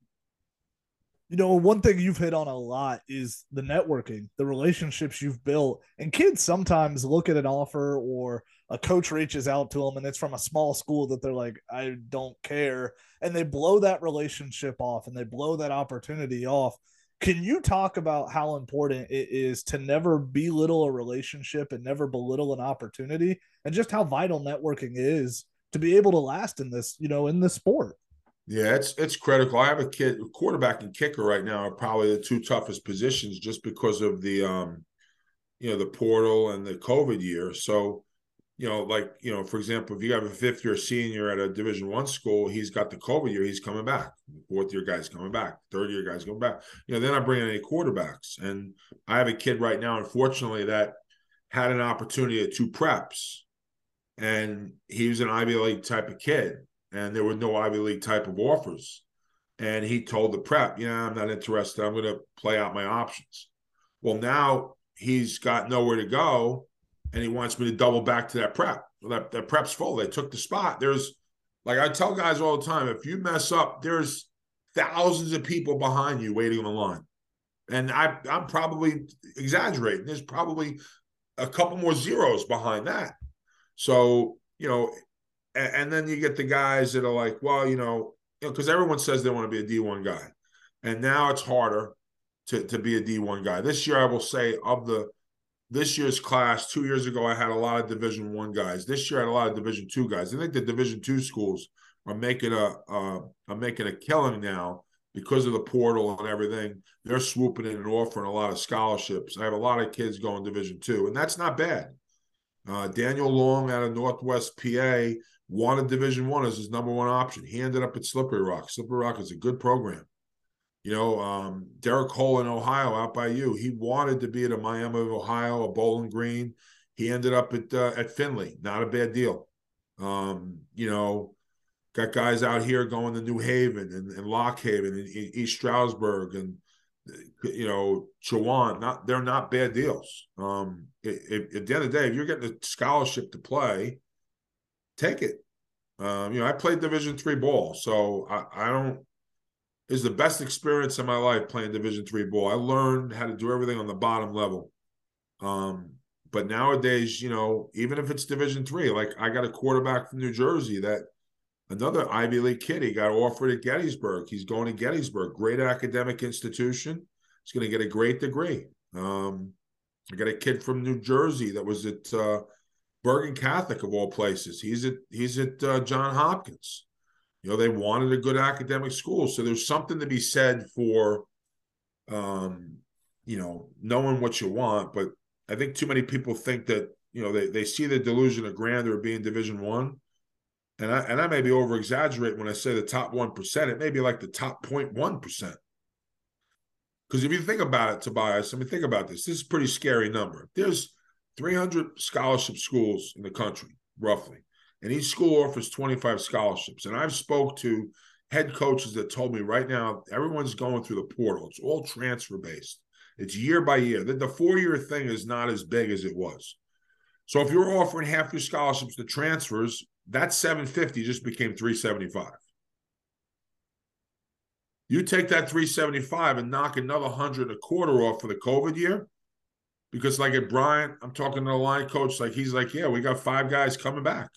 you know, one thing you've hit on a lot is the networking, the relationships you've built. And kids sometimes look at an offer or a coach reaches out to them and it's from a small school that they're like, I don't care. And they blow that relationship off and they blow that opportunity off. Can you talk about how important it is to never belittle a relationship and never belittle an opportunity and just how vital networking is to be able to last in this, you know, in this sport?
Yeah, it's it's critical. I have a kid, quarterback and kicker right now are probably the two toughest positions just because of the um, you know, the portal and the COVID year. So, you know, like, you know, for example, if you have a fifth year senior at a division one school, he's got the COVID year, he's coming back. Fourth year guy's coming back. Third year guy's coming back. You know, they're not bringing any quarterbacks. And I have a kid right now, unfortunately, that had an opportunity at two preps. And he was an Ivy League type of kid and there were no Ivy League type of offers. And he told the prep, "Yeah, I'm not interested. I'm going to play out my options." Well, now he's got nowhere to go, and he wants me to double back to that prep. Well, that that prep's full. They took the spot. There's, like I tell guys all the time, if you mess up, there's thousands of people behind you waiting on the line. And I, I'm probably exaggerating. There's probably a couple more zeros behind that. So, you know, and, and then you get the guys that are like, well, you know, because you know, everyone says they want to be a D1 guy. And now it's harder to, to be a D1 guy. This year, I will say, of the this year's class, two years ago, I had a lot of Division One guys. This year, I had a lot of Division Two guys. I think the Division Two schools are making a uh, are making a killing now because of the portal and everything. They're swooping in and offering a lot of scholarships. I have a lot of kids going Division Two, and that's not bad. Uh, Daniel Long out of Northwest PA wanted Division One as his number one option. He ended up at Slippery Rock. Slippery Rock is a good program. You know, um, Derek Cole in Ohio, out by you, he wanted to be at a Miami of Ohio, a Bowling Green. He ended up at uh, at Findlay. Not a bad deal. Um, you know, got guys out here going to New Haven and, and Lock Haven and East Stroudsburg and you know Chowan. Not they're not bad deals. Um, it, it, at the end of the day, if you're getting a scholarship to play, take it. Um, you know, I played Division three ball, so I, I don't. Is the best experience in my life playing Division three ball. I learned how to do everything on the bottom level. Um, but nowadays, you know, even if it's Division three, like I got a quarterback from New Jersey that another Ivy League kid. He got offered at Gettysburg. He's going to Gettysburg, great academic institution. He's going to get a great degree. Um, I got a kid from New Jersey that was at uh, Bergen Catholic of all places. He's at he's at uh, John Hopkins. You know, they wanted a good academic school, so there's something to be said for, um, you know, knowing what you want. But I think too many people think that you know they they see the delusion of grandeur being Division One, and I and I may be over exaggerating when I say the top one percent. It may be like the top 0.1 percent. Because if you think about it, Tobias, I mean, think about this. This is a pretty scary number. There's 300 scholarship schools in the country, roughly. And each school offers 25 scholarships. And I've spoke to head coaches that told me right now, everyone's going through the portal. It's all transfer based. It's year by year. The, the four year thing is not as big as it was. So if you're offering half your scholarships to transfers, that 750 just became 375. You take that 375 and knock another 100 a quarter off for the COVID year. Because, like at Bryant, I'm talking to the line coach, like he's like, Yeah, we got five guys coming back.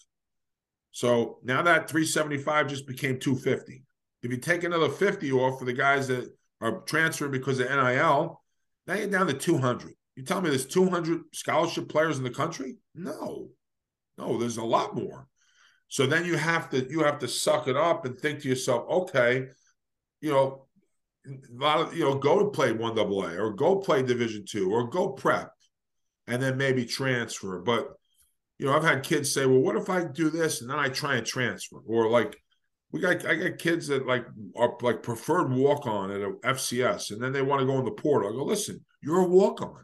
So now that 375 just became 250. If you take another 50 off for the guys that are transferring because of NIL, now you're down to 200. You tell me there's 200 scholarship players in the country? No, no, there's a lot more. So then you have to you have to suck it up and think to yourself, okay, you know, a lot of you know, go to play one double A or go play Division two or go prep, and then maybe transfer. But you know, I've had kids say, well, what if I do this and then I try and transfer, or like we got I got kids that like are like preferred walk on at a FCS, and then they want to go in the portal. I go, listen, you're a walk on.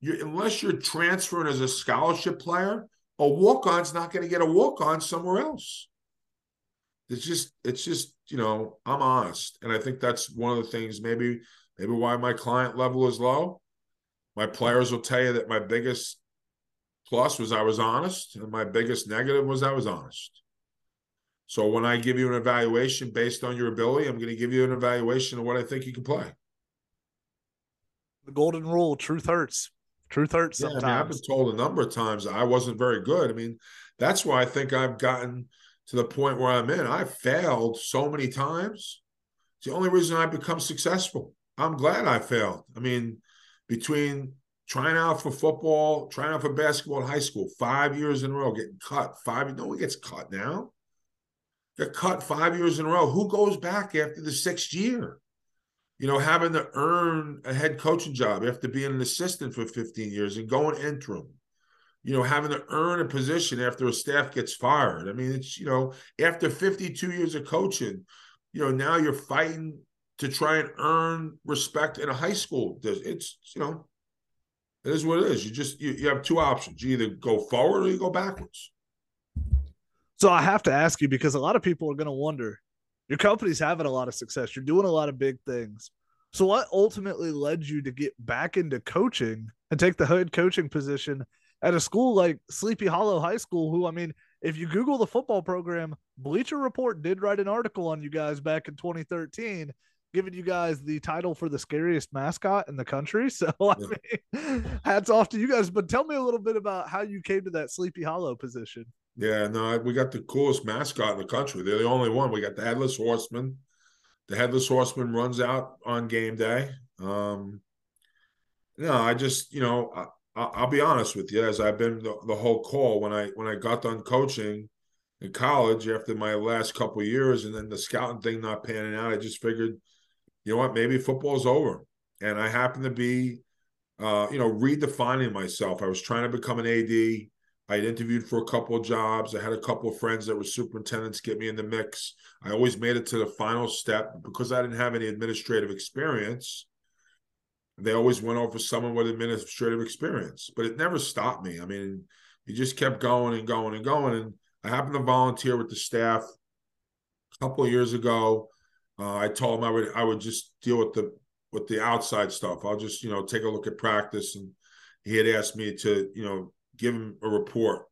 You unless you're transferring as a scholarship player, a walk on's not going to get a walk on somewhere else. It's just it's just you know I'm honest, and I think that's one of the things maybe maybe why my client level is low. My players will tell you that my biggest plus was I was honest, and my biggest negative was I was honest. So when I give you an evaluation based on your ability, I'm going to give you an evaluation of what I think you can play.
The golden rule: truth hurts. Truth hurts yeah, sometimes. I mean,
I've been told a number of times I wasn't very good. I mean, that's why I think I've gotten to the point where I'm in. I failed so many times. It's the only reason I've become successful. I'm glad I failed. I mean, between trying out for football, trying out for basketball in high school, five years in a row, getting cut. Five, no one gets cut now got cut five years in a row. Who goes back after the sixth year? You know, having to earn a head coaching job after being an assistant for 15 years and going interim. You know, having to earn a position after a staff gets fired. I mean, it's, you know, after 52 years of coaching, you know, now you're fighting to try and earn respect in a high school. It's, you know, it is what it is. You just, you, you have two options. You either go forward or you go backwards.
So I have to ask you because a lot of people are going to wonder your company's having a lot of success, you're doing a lot of big things. So, what ultimately led you to get back into coaching and take the head coaching position at a school like Sleepy Hollow High School? Who, I mean, if you Google the football program, Bleacher Report did write an article on you guys back in 2013, giving you guys the title for the scariest mascot in the country. So, I mean, hats off to you guys. But tell me a little bit about how you came to that Sleepy Hollow position.
Yeah, no, we got the coolest mascot in the country. They're the only one. We got the headless horseman. The headless horseman runs out on game day. Um, no, I just, you know, I, will be honest with you. As I've been the, the, whole call when I when I got done coaching in college after my last couple years, and then the scouting thing not panning out, I just figured, you know what, maybe football's over. And I happened to be, uh, you know, redefining myself. I was trying to become an AD I had interviewed for a couple of jobs. I had a couple of friends that were superintendents get me in the mix. I always made it to the final step because I didn't have any administrative experience. They always went over someone with administrative experience, but it never stopped me. I mean, you just kept going and going and going. And I happened to volunteer with the staff a couple of years ago. Uh, I told them I would I would just deal with the with the outside stuff. I'll just you know take a look at practice, and he had asked me to you know give him a report.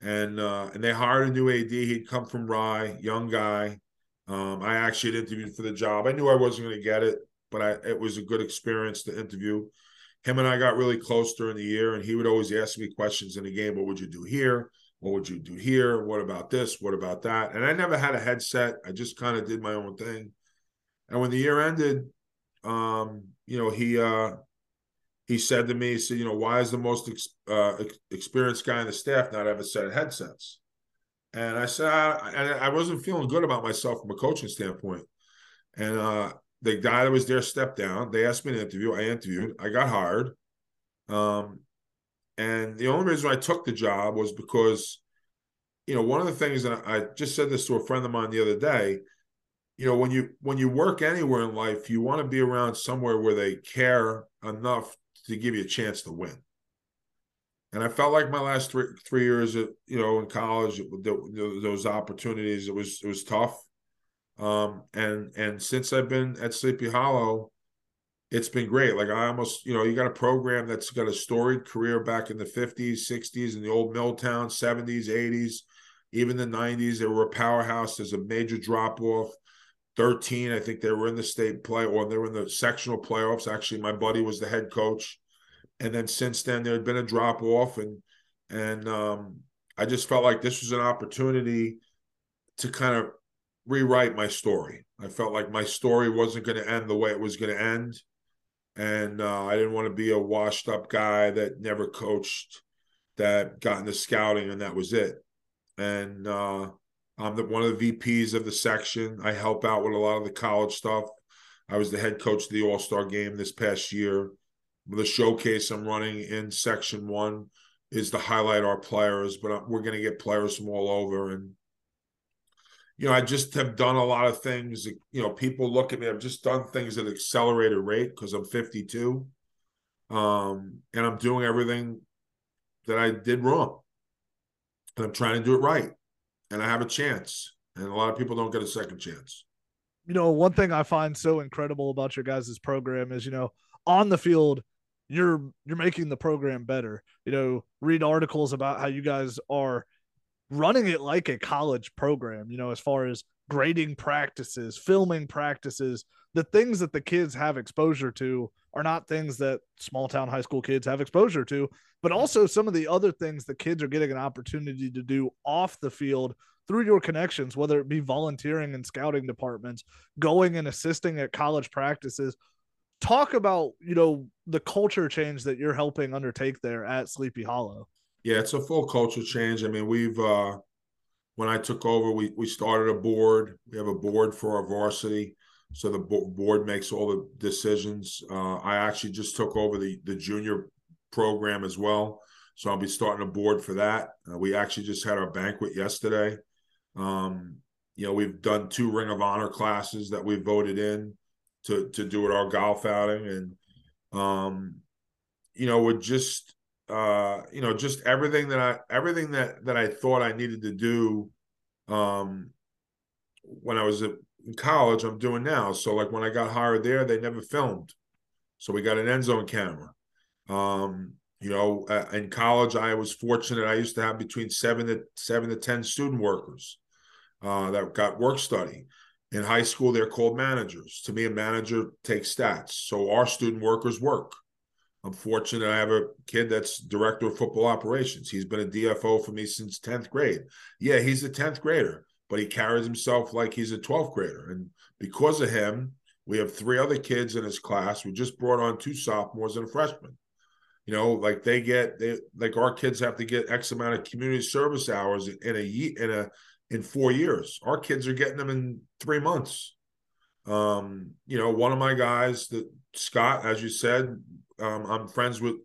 And uh, and they hired a new AD. He'd come from Rye, young guy. Um, I actually had interviewed for the job. I knew I wasn't going to get it, but I, it was a good experience to interview. Him and I got really close during the year, and he would always ask me questions in the game. What would you do here? What would you do here? What about this? What about that? And I never had a headset. I just kind of did my own thing. And when the year ended, um, you know, he uh, he said to me, he said, you know, why is the most ex- uh, experienced guy in the staff not have a set of headsets? And I said, I, I wasn't feeling good about myself from a coaching standpoint. And uh, the guy that was there stepped down. They asked me to interview. I interviewed. I got hired. Um, and the only reason I took the job was because, you know, one of the things that I just said this to a friend of mine the other day. You know, when you when you work anywhere in life, you want to be around somewhere where they care enough to give you a chance to win. And I felt like my last three three years, at, you know, in college, those opportunities, it was it was tough. Um, and and since I've been at Sleepy Hollow, it's been great. Like I almost, you know, you got a program that's got a storied career back in the 50s, 60s, in the old Milltown, 70s, 80s, even the 90s. They were a powerhouse. There's a major drop off. 13, I think they were in the state play or they were in the sectional playoffs. Actually, my buddy was the head coach. And then since then there had been a drop off and and um, I just felt like this was an opportunity to kind of rewrite my story. I felt like my story wasn't going to end the way it was going to end and uh, I didn't want to be a washed up guy that never coached, that got into scouting, and that was it. And uh, I'm the, one of the VPs of the section. I help out with a lot of the college stuff. I was the head coach of the All Star game this past year. The showcase I'm running in Section One is to highlight our players, but we're going to get players from all over, and you know, I just have done a lot of things. You know, people look at me. I've just done things at accelerated rate because I'm 52, um, and I'm doing everything that I did wrong, and I'm trying to do it right, and I have a chance. And a lot of people don't get a second chance.
You know, one thing I find so incredible about your guys' program is, you know, on the field, you're you're making the program better. You know, read articles about how you guys are running it like a college program, you know, as far as grading practices, filming practices, the things that the kids have exposure to are not things that small town high school kids have exposure to, but mm. also some of the other things the kids are getting an opportunity to do off the field through your connections, whether it be volunteering in scouting departments, going and assisting at college practices. Talk about, you know, the culture change that you're helping undertake there at Sleepy Hollow.
Yeah, it's a full culture change. I mean, we've uh when I took over, we we started a board. We have a board for our varsity, so the board makes all the decisions. Uh, I actually just took over the the junior program as well, so I'll be starting a board for that. Uh, we actually just had our banquet yesterday. Um, you know, we've done two Ring of Honor classes that we voted in to to do at our golf outing, and um, you know, we're just uh, you know, just everything that I everything that that I thought I needed to do um when I was in college, I'm doing now. So like when I got hired there, they never filmed. So we got an end zone camera. Um, you know, uh, in college, I was fortunate. I used to have between seven to seven to ten student workers uh, that got work study. In high school, they're called managers. To me, a manager takes stats. So our student workers work. I'm fortunate I have a kid that's director of football operations. He's been a DFO for me since 10th grade. Yeah, he's a 10th grader, but he carries himself like he's a 12th grader. And because of him, we have three other kids in his class. We just brought on two sophomores and a freshman. You know, like they get they like our kids have to get X amount of community service hours in a year in a in four years. Our kids are getting them in three months. Um, you know, one of my guys that Scott, as you said, um, I'm friends with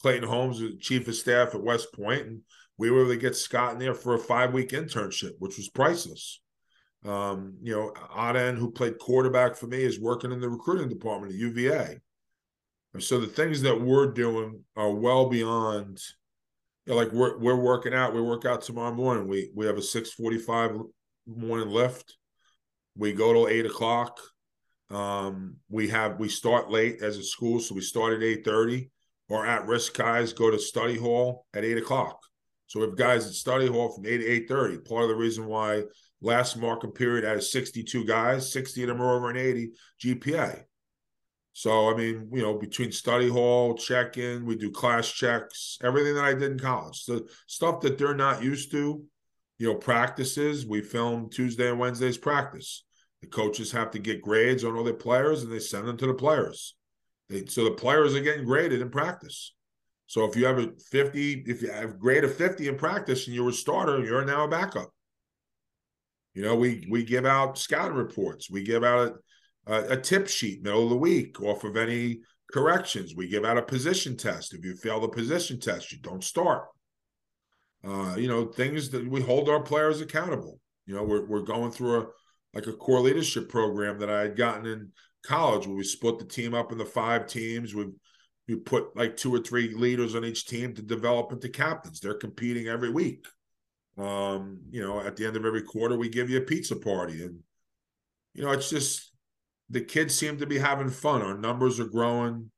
Clayton Holmes, the chief of staff at West Point, and we were able to get Scott in there for a five week internship, which was priceless. Um, you know, Aden, who played quarterback for me, is working in the recruiting department at UVA. And so the things that we're doing are well beyond. You know, like we're we're working out. We work out tomorrow morning. We we have a six forty five morning lift. We go till eight o'clock. Um, we have we start late as a school, so we start at eight thirty. Or at risk guys go to study hall at eight o'clock. So we have guys at study hall from eight to eight thirty. Part of the reason why last marking period had sixty two guys, sixty of them are over an eighty GPA. So I mean, you know, between study hall, check in, we do class checks, everything that I did in college, the stuff that they're not used to. You know, practices. We film Tuesday and Wednesday's practice. The coaches have to get grades on all their players and they send them to the players. They, so the players are getting graded in practice. So if you have a 50, if you have grade of 50 in practice and you're a starter, you're now a backup. You know, we we give out scouting reports. We give out a, a, a tip sheet middle of the week off of any corrections. We give out a position test. If you fail the position test, you don't start. Uh, you know, things that we hold our players accountable. You know, we're we're going through a like a core leadership program that I had gotten in college where we split the team up into five teams. We we put like two or three leaders on each team to develop into captains. They're competing every week. Um, you know, at the end of every quarter, we give you a pizza party. And, you know, it's just the kids seem to be having fun. Our numbers are growing.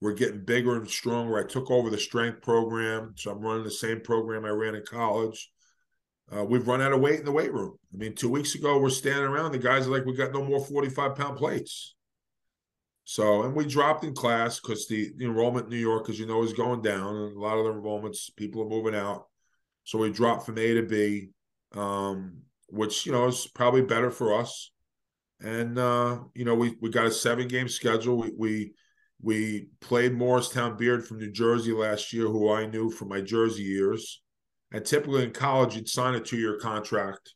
We're getting bigger and stronger. I took over the strength program, so I'm running the same program I ran in college. Uh, we've run out of weight in the weight room. I mean, two weeks ago, we're standing around. The guys are like, we got no more 45 pound plates. So, and we dropped in class because the, the, enrollment in New York, as you know, is going down. And a lot of the enrollments, people are moving out. So we dropped from A to B, um, which, you know, is probably better for us. And, uh, you know, we, we got a seven game schedule. We, we, we played Morristown Beard from New Jersey last year, who I knew from my Jersey years. And typically in college, you'd sign a two year contract.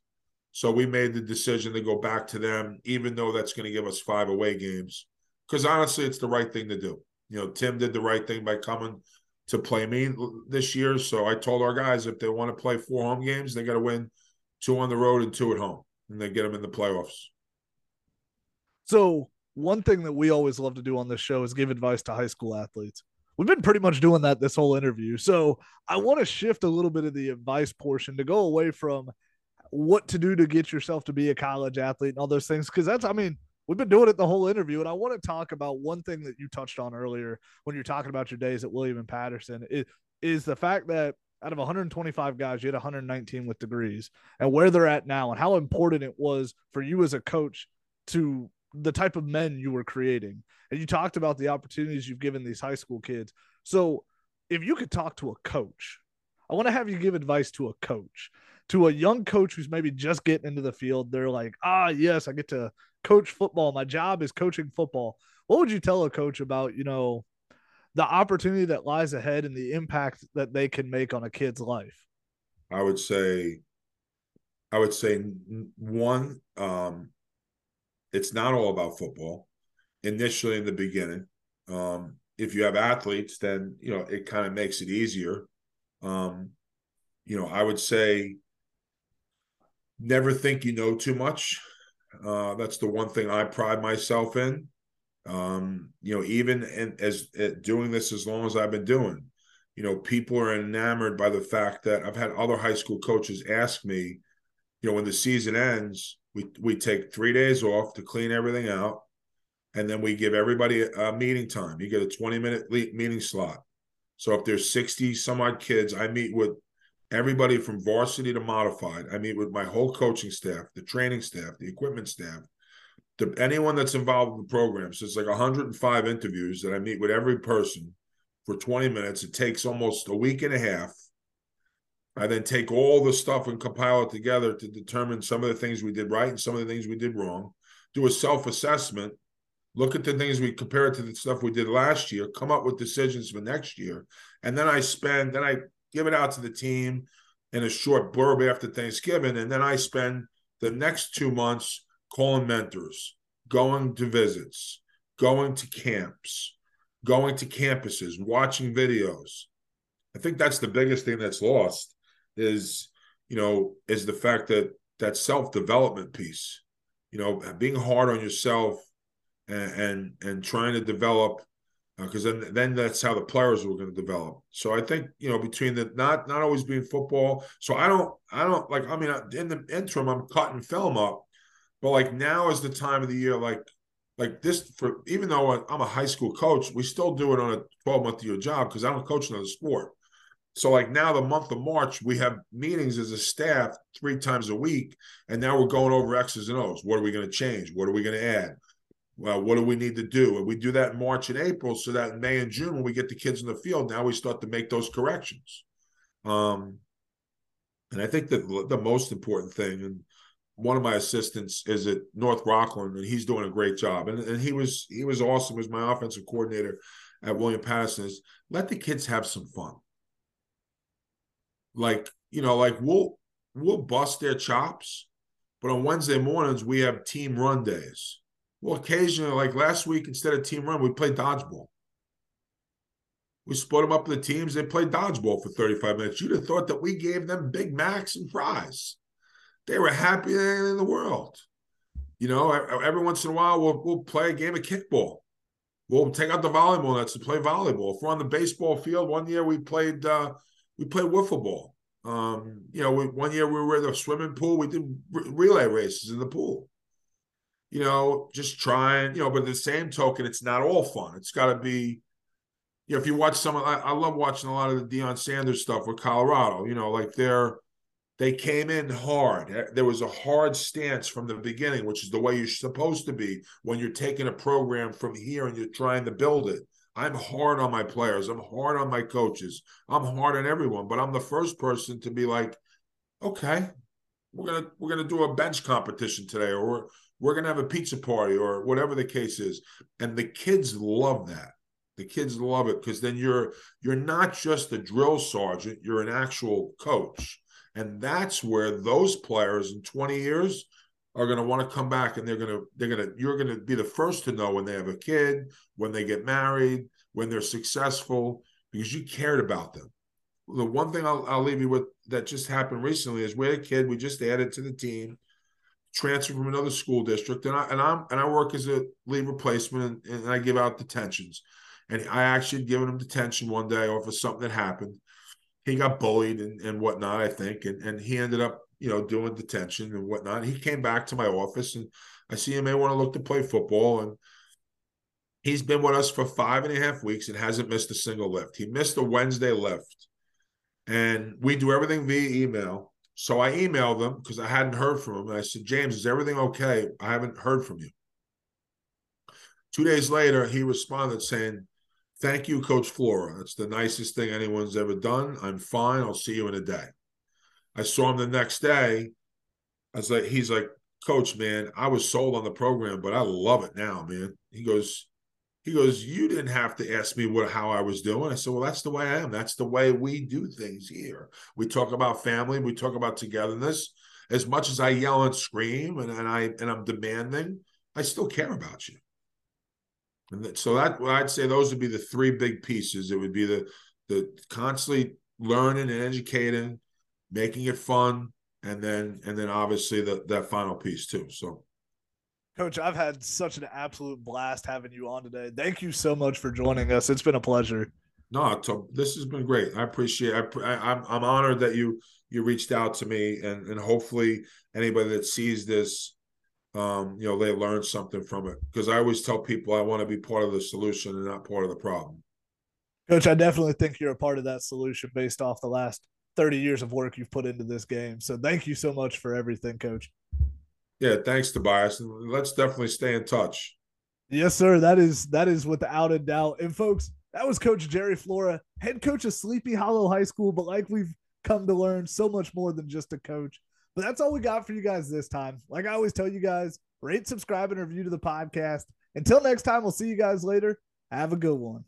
So we made the decision to go back to them, even though that's going to give us five away games. Because honestly, it's the right thing to do. You know, Tim did the right thing by coming to play me this year. So I told our guys if they want to play four home games, they got to win two on the road and two at home, and they get them in the playoffs.
So one thing that we always love to do on this show is give advice to high school athletes. We've been pretty much doing that this whole interview. So I want to shift a little bit of the advice portion to go away from what to do to get yourself to be a college athlete and all those things. Cause that's, I mean, we've been doing it the whole interview. And I want to talk about one thing that you touched on earlier when you're talking about your days at William and Paterson is, is the fact that out of 125 guys, you had 119 with degrees and where they're at now and how important it was for you as a coach to the type of men you were creating. And you talked about the opportunities you've given these high school kids. So if you could talk to a coach, I want to have you give advice to a coach, to a young coach who's maybe just getting into the field. They're like, ah, yes, I get to coach football. My job is coaching football. What would you tell a coach about, you know, the opportunity that lies ahead and the impact that they can make on a kid's life?
I would say, I would say one, um, it's not all about football initially in the beginning. Um, if you have athletes, then you know it kind of makes it easier. Um, you know, I would say never think you know too much. Uh, that's the one thing I pride myself in. Um, you know, even in, as doing this as long as I've been doing, you know, people are enamored by the fact that I've had other high school coaches ask me, you know, when the season ends, we we take three days off to clean everything out, and then we give everybody a, meeting time. You get a twenty minute meeting slot. So if there's sixty some odd kids, I meet with everybody from varsity to modified. I meet with my whole coaching staff, the training staff, the equipment staff, the, anyone that's involved in the program. So it's like 105 interviews that I meet with every person for 20 minutes. It takes almost a week and a half I then take all the stuff and compile it together to determine some of the things we did right and some of the things we did wrong. Do a self assessment, look at the things we compare it to the stuff we did last year, come up with decisions for next year. And then I spend, then I give it out to the team in a short blurb after Thanksgiving. And then I spend the next two months calling mentors, going to visits, going to camps, going to campuses, watching videos. I think that's the biggest thing that's lost is you know is the fact that that self development piece you know being hard on yourself and and, and trying to develop because uh, then then that's how the players were going to develop. So i think you know between the not not always being football so i don't i don't like i mean in the interim i'm cutting film up but like now is the time of the year like like this for even though i'm a high school coach we still do it on a 12 month year job because i don't coach another sport so, like now, the month of March, we have meetings as a staff three times a week, and now we're going over X's and O's. What are we going to change? What are we going to add? Well, what do we need to do? And we do that in March and April, so that in May and June, when we get the kids in the field, now we start to make those corrections. Um, and I think that the most important thing, and one of my assistants is at North Rockland, and he's doing a great job. And, and he was he was awesome as my offensive coordinator at William Paterson. Is let the kids have some fun like you know like we'll we'll bust their chops but on wednesday mornings we have team run days. Well occasionally like last week instead of team run we played dodgeball. We split them up into teams they played dodgeball for 35 minutes. You'd have thought that we gave them big macs and fries. They were happy in the world. You know every once in a while we'll, we'll play a game of kickball. We'll take out the volleyball nets and play volleyball. If we're on the baseball field one year we played uh, we played wiffle ball. Um, you know, we, one year we were in the swimming pool. We did relay races in the pool. you know, just trying, you know, but the same token, it's not all fun. It's got to be, you know, if you watch some, I, I love watching a lot of the Deion Sanders stuff with Colorado, you know, like they're, they came in hard. There was a hard stance from the beginning, which is the way you're supposed to be when you're taking a program from here and you're trying to build it. I'm hard on my players. I'm hard on my coaches. I'm hard on everyone, but I'm the first person to be like, okay, we're gonna we're gonna do a bench competition today, or we're, we're gonna have a pizza party, or whatever the case is. And the kids love that. The kids love it because then you're you're not just a drill sergeant, you're an actual coach. And that's where those players in 20 years are going to want to come back and they're going to they're going to you're going to be the first to know when they have a kid when they get married when they're successful because you cared about them. The one thing I'll, I'll leave you with that just happened recently is we had a kid we just added to the team transferred from another school district and I and I'm and I work as a leave replacement and, and I give out detentions. And I actually had given him detention one day off of something that happened. He got bullied and, and whatnot I think and and he ended up you know, doing detention and whatnot. He came back to my office and I see him may want to look to play football. And he's been with us for five and a half weeks and hasn't missed a single lift. He missed a Wednesday lift. And we do everything via email. So I emailed them because I hadn't heard from him. And I said, James, is everything okay? I haven't heard from you. Two days later, he responded saying, Thank you, Coach Flora. That's the nicest thing anyone's ever done. I'm fine. I'll see you in a day. I saw him the next day. I was like, he's like, Coach, man, I was sold on the program, but I love it now, man. He goes, he goes, you didn't have to ask me what how I was doing. I said, well, that's the way I am. That's the way we do things here. We talk about family, we talk about togetherness. As much as I yell and scream and, and I and I'm demanding, I still care about you. And so that I'd say those would be the three big pieces. It would be the the constantly learning and educating, making it fun, and then and then obviously the, that final piece too. So,
Coach, I've had such an absolute blast having you on today. Thank you so much for joining us. It's been a pleasure.
No, this has been great. I appreciate. I, I, I'm I'm honored that you you reached out to me, and and hopefully anybody that sees this, um, you know, they learn something from it. Because I always tell people I want to be part of the solution and not part of the problem.
Coach, I definitely think you're a part of that solution based off the last 30 years of work you've put into this game. So thank you so much for everything, coach.
Yeah, thanks, Tobias. Let's definitely stay in touch.
Yes, sir. That is that is without a doubt. And folks, that was Coach Jerry Flora, head coach of Sleepy Hollow High School, but like we've come to learn, so much more than just a coach. But that's all we got for you guys this time. Like I always tell you guys, rate, subscribe, and review to the podcast. Until next time, we'll see you guys later. Have a good one.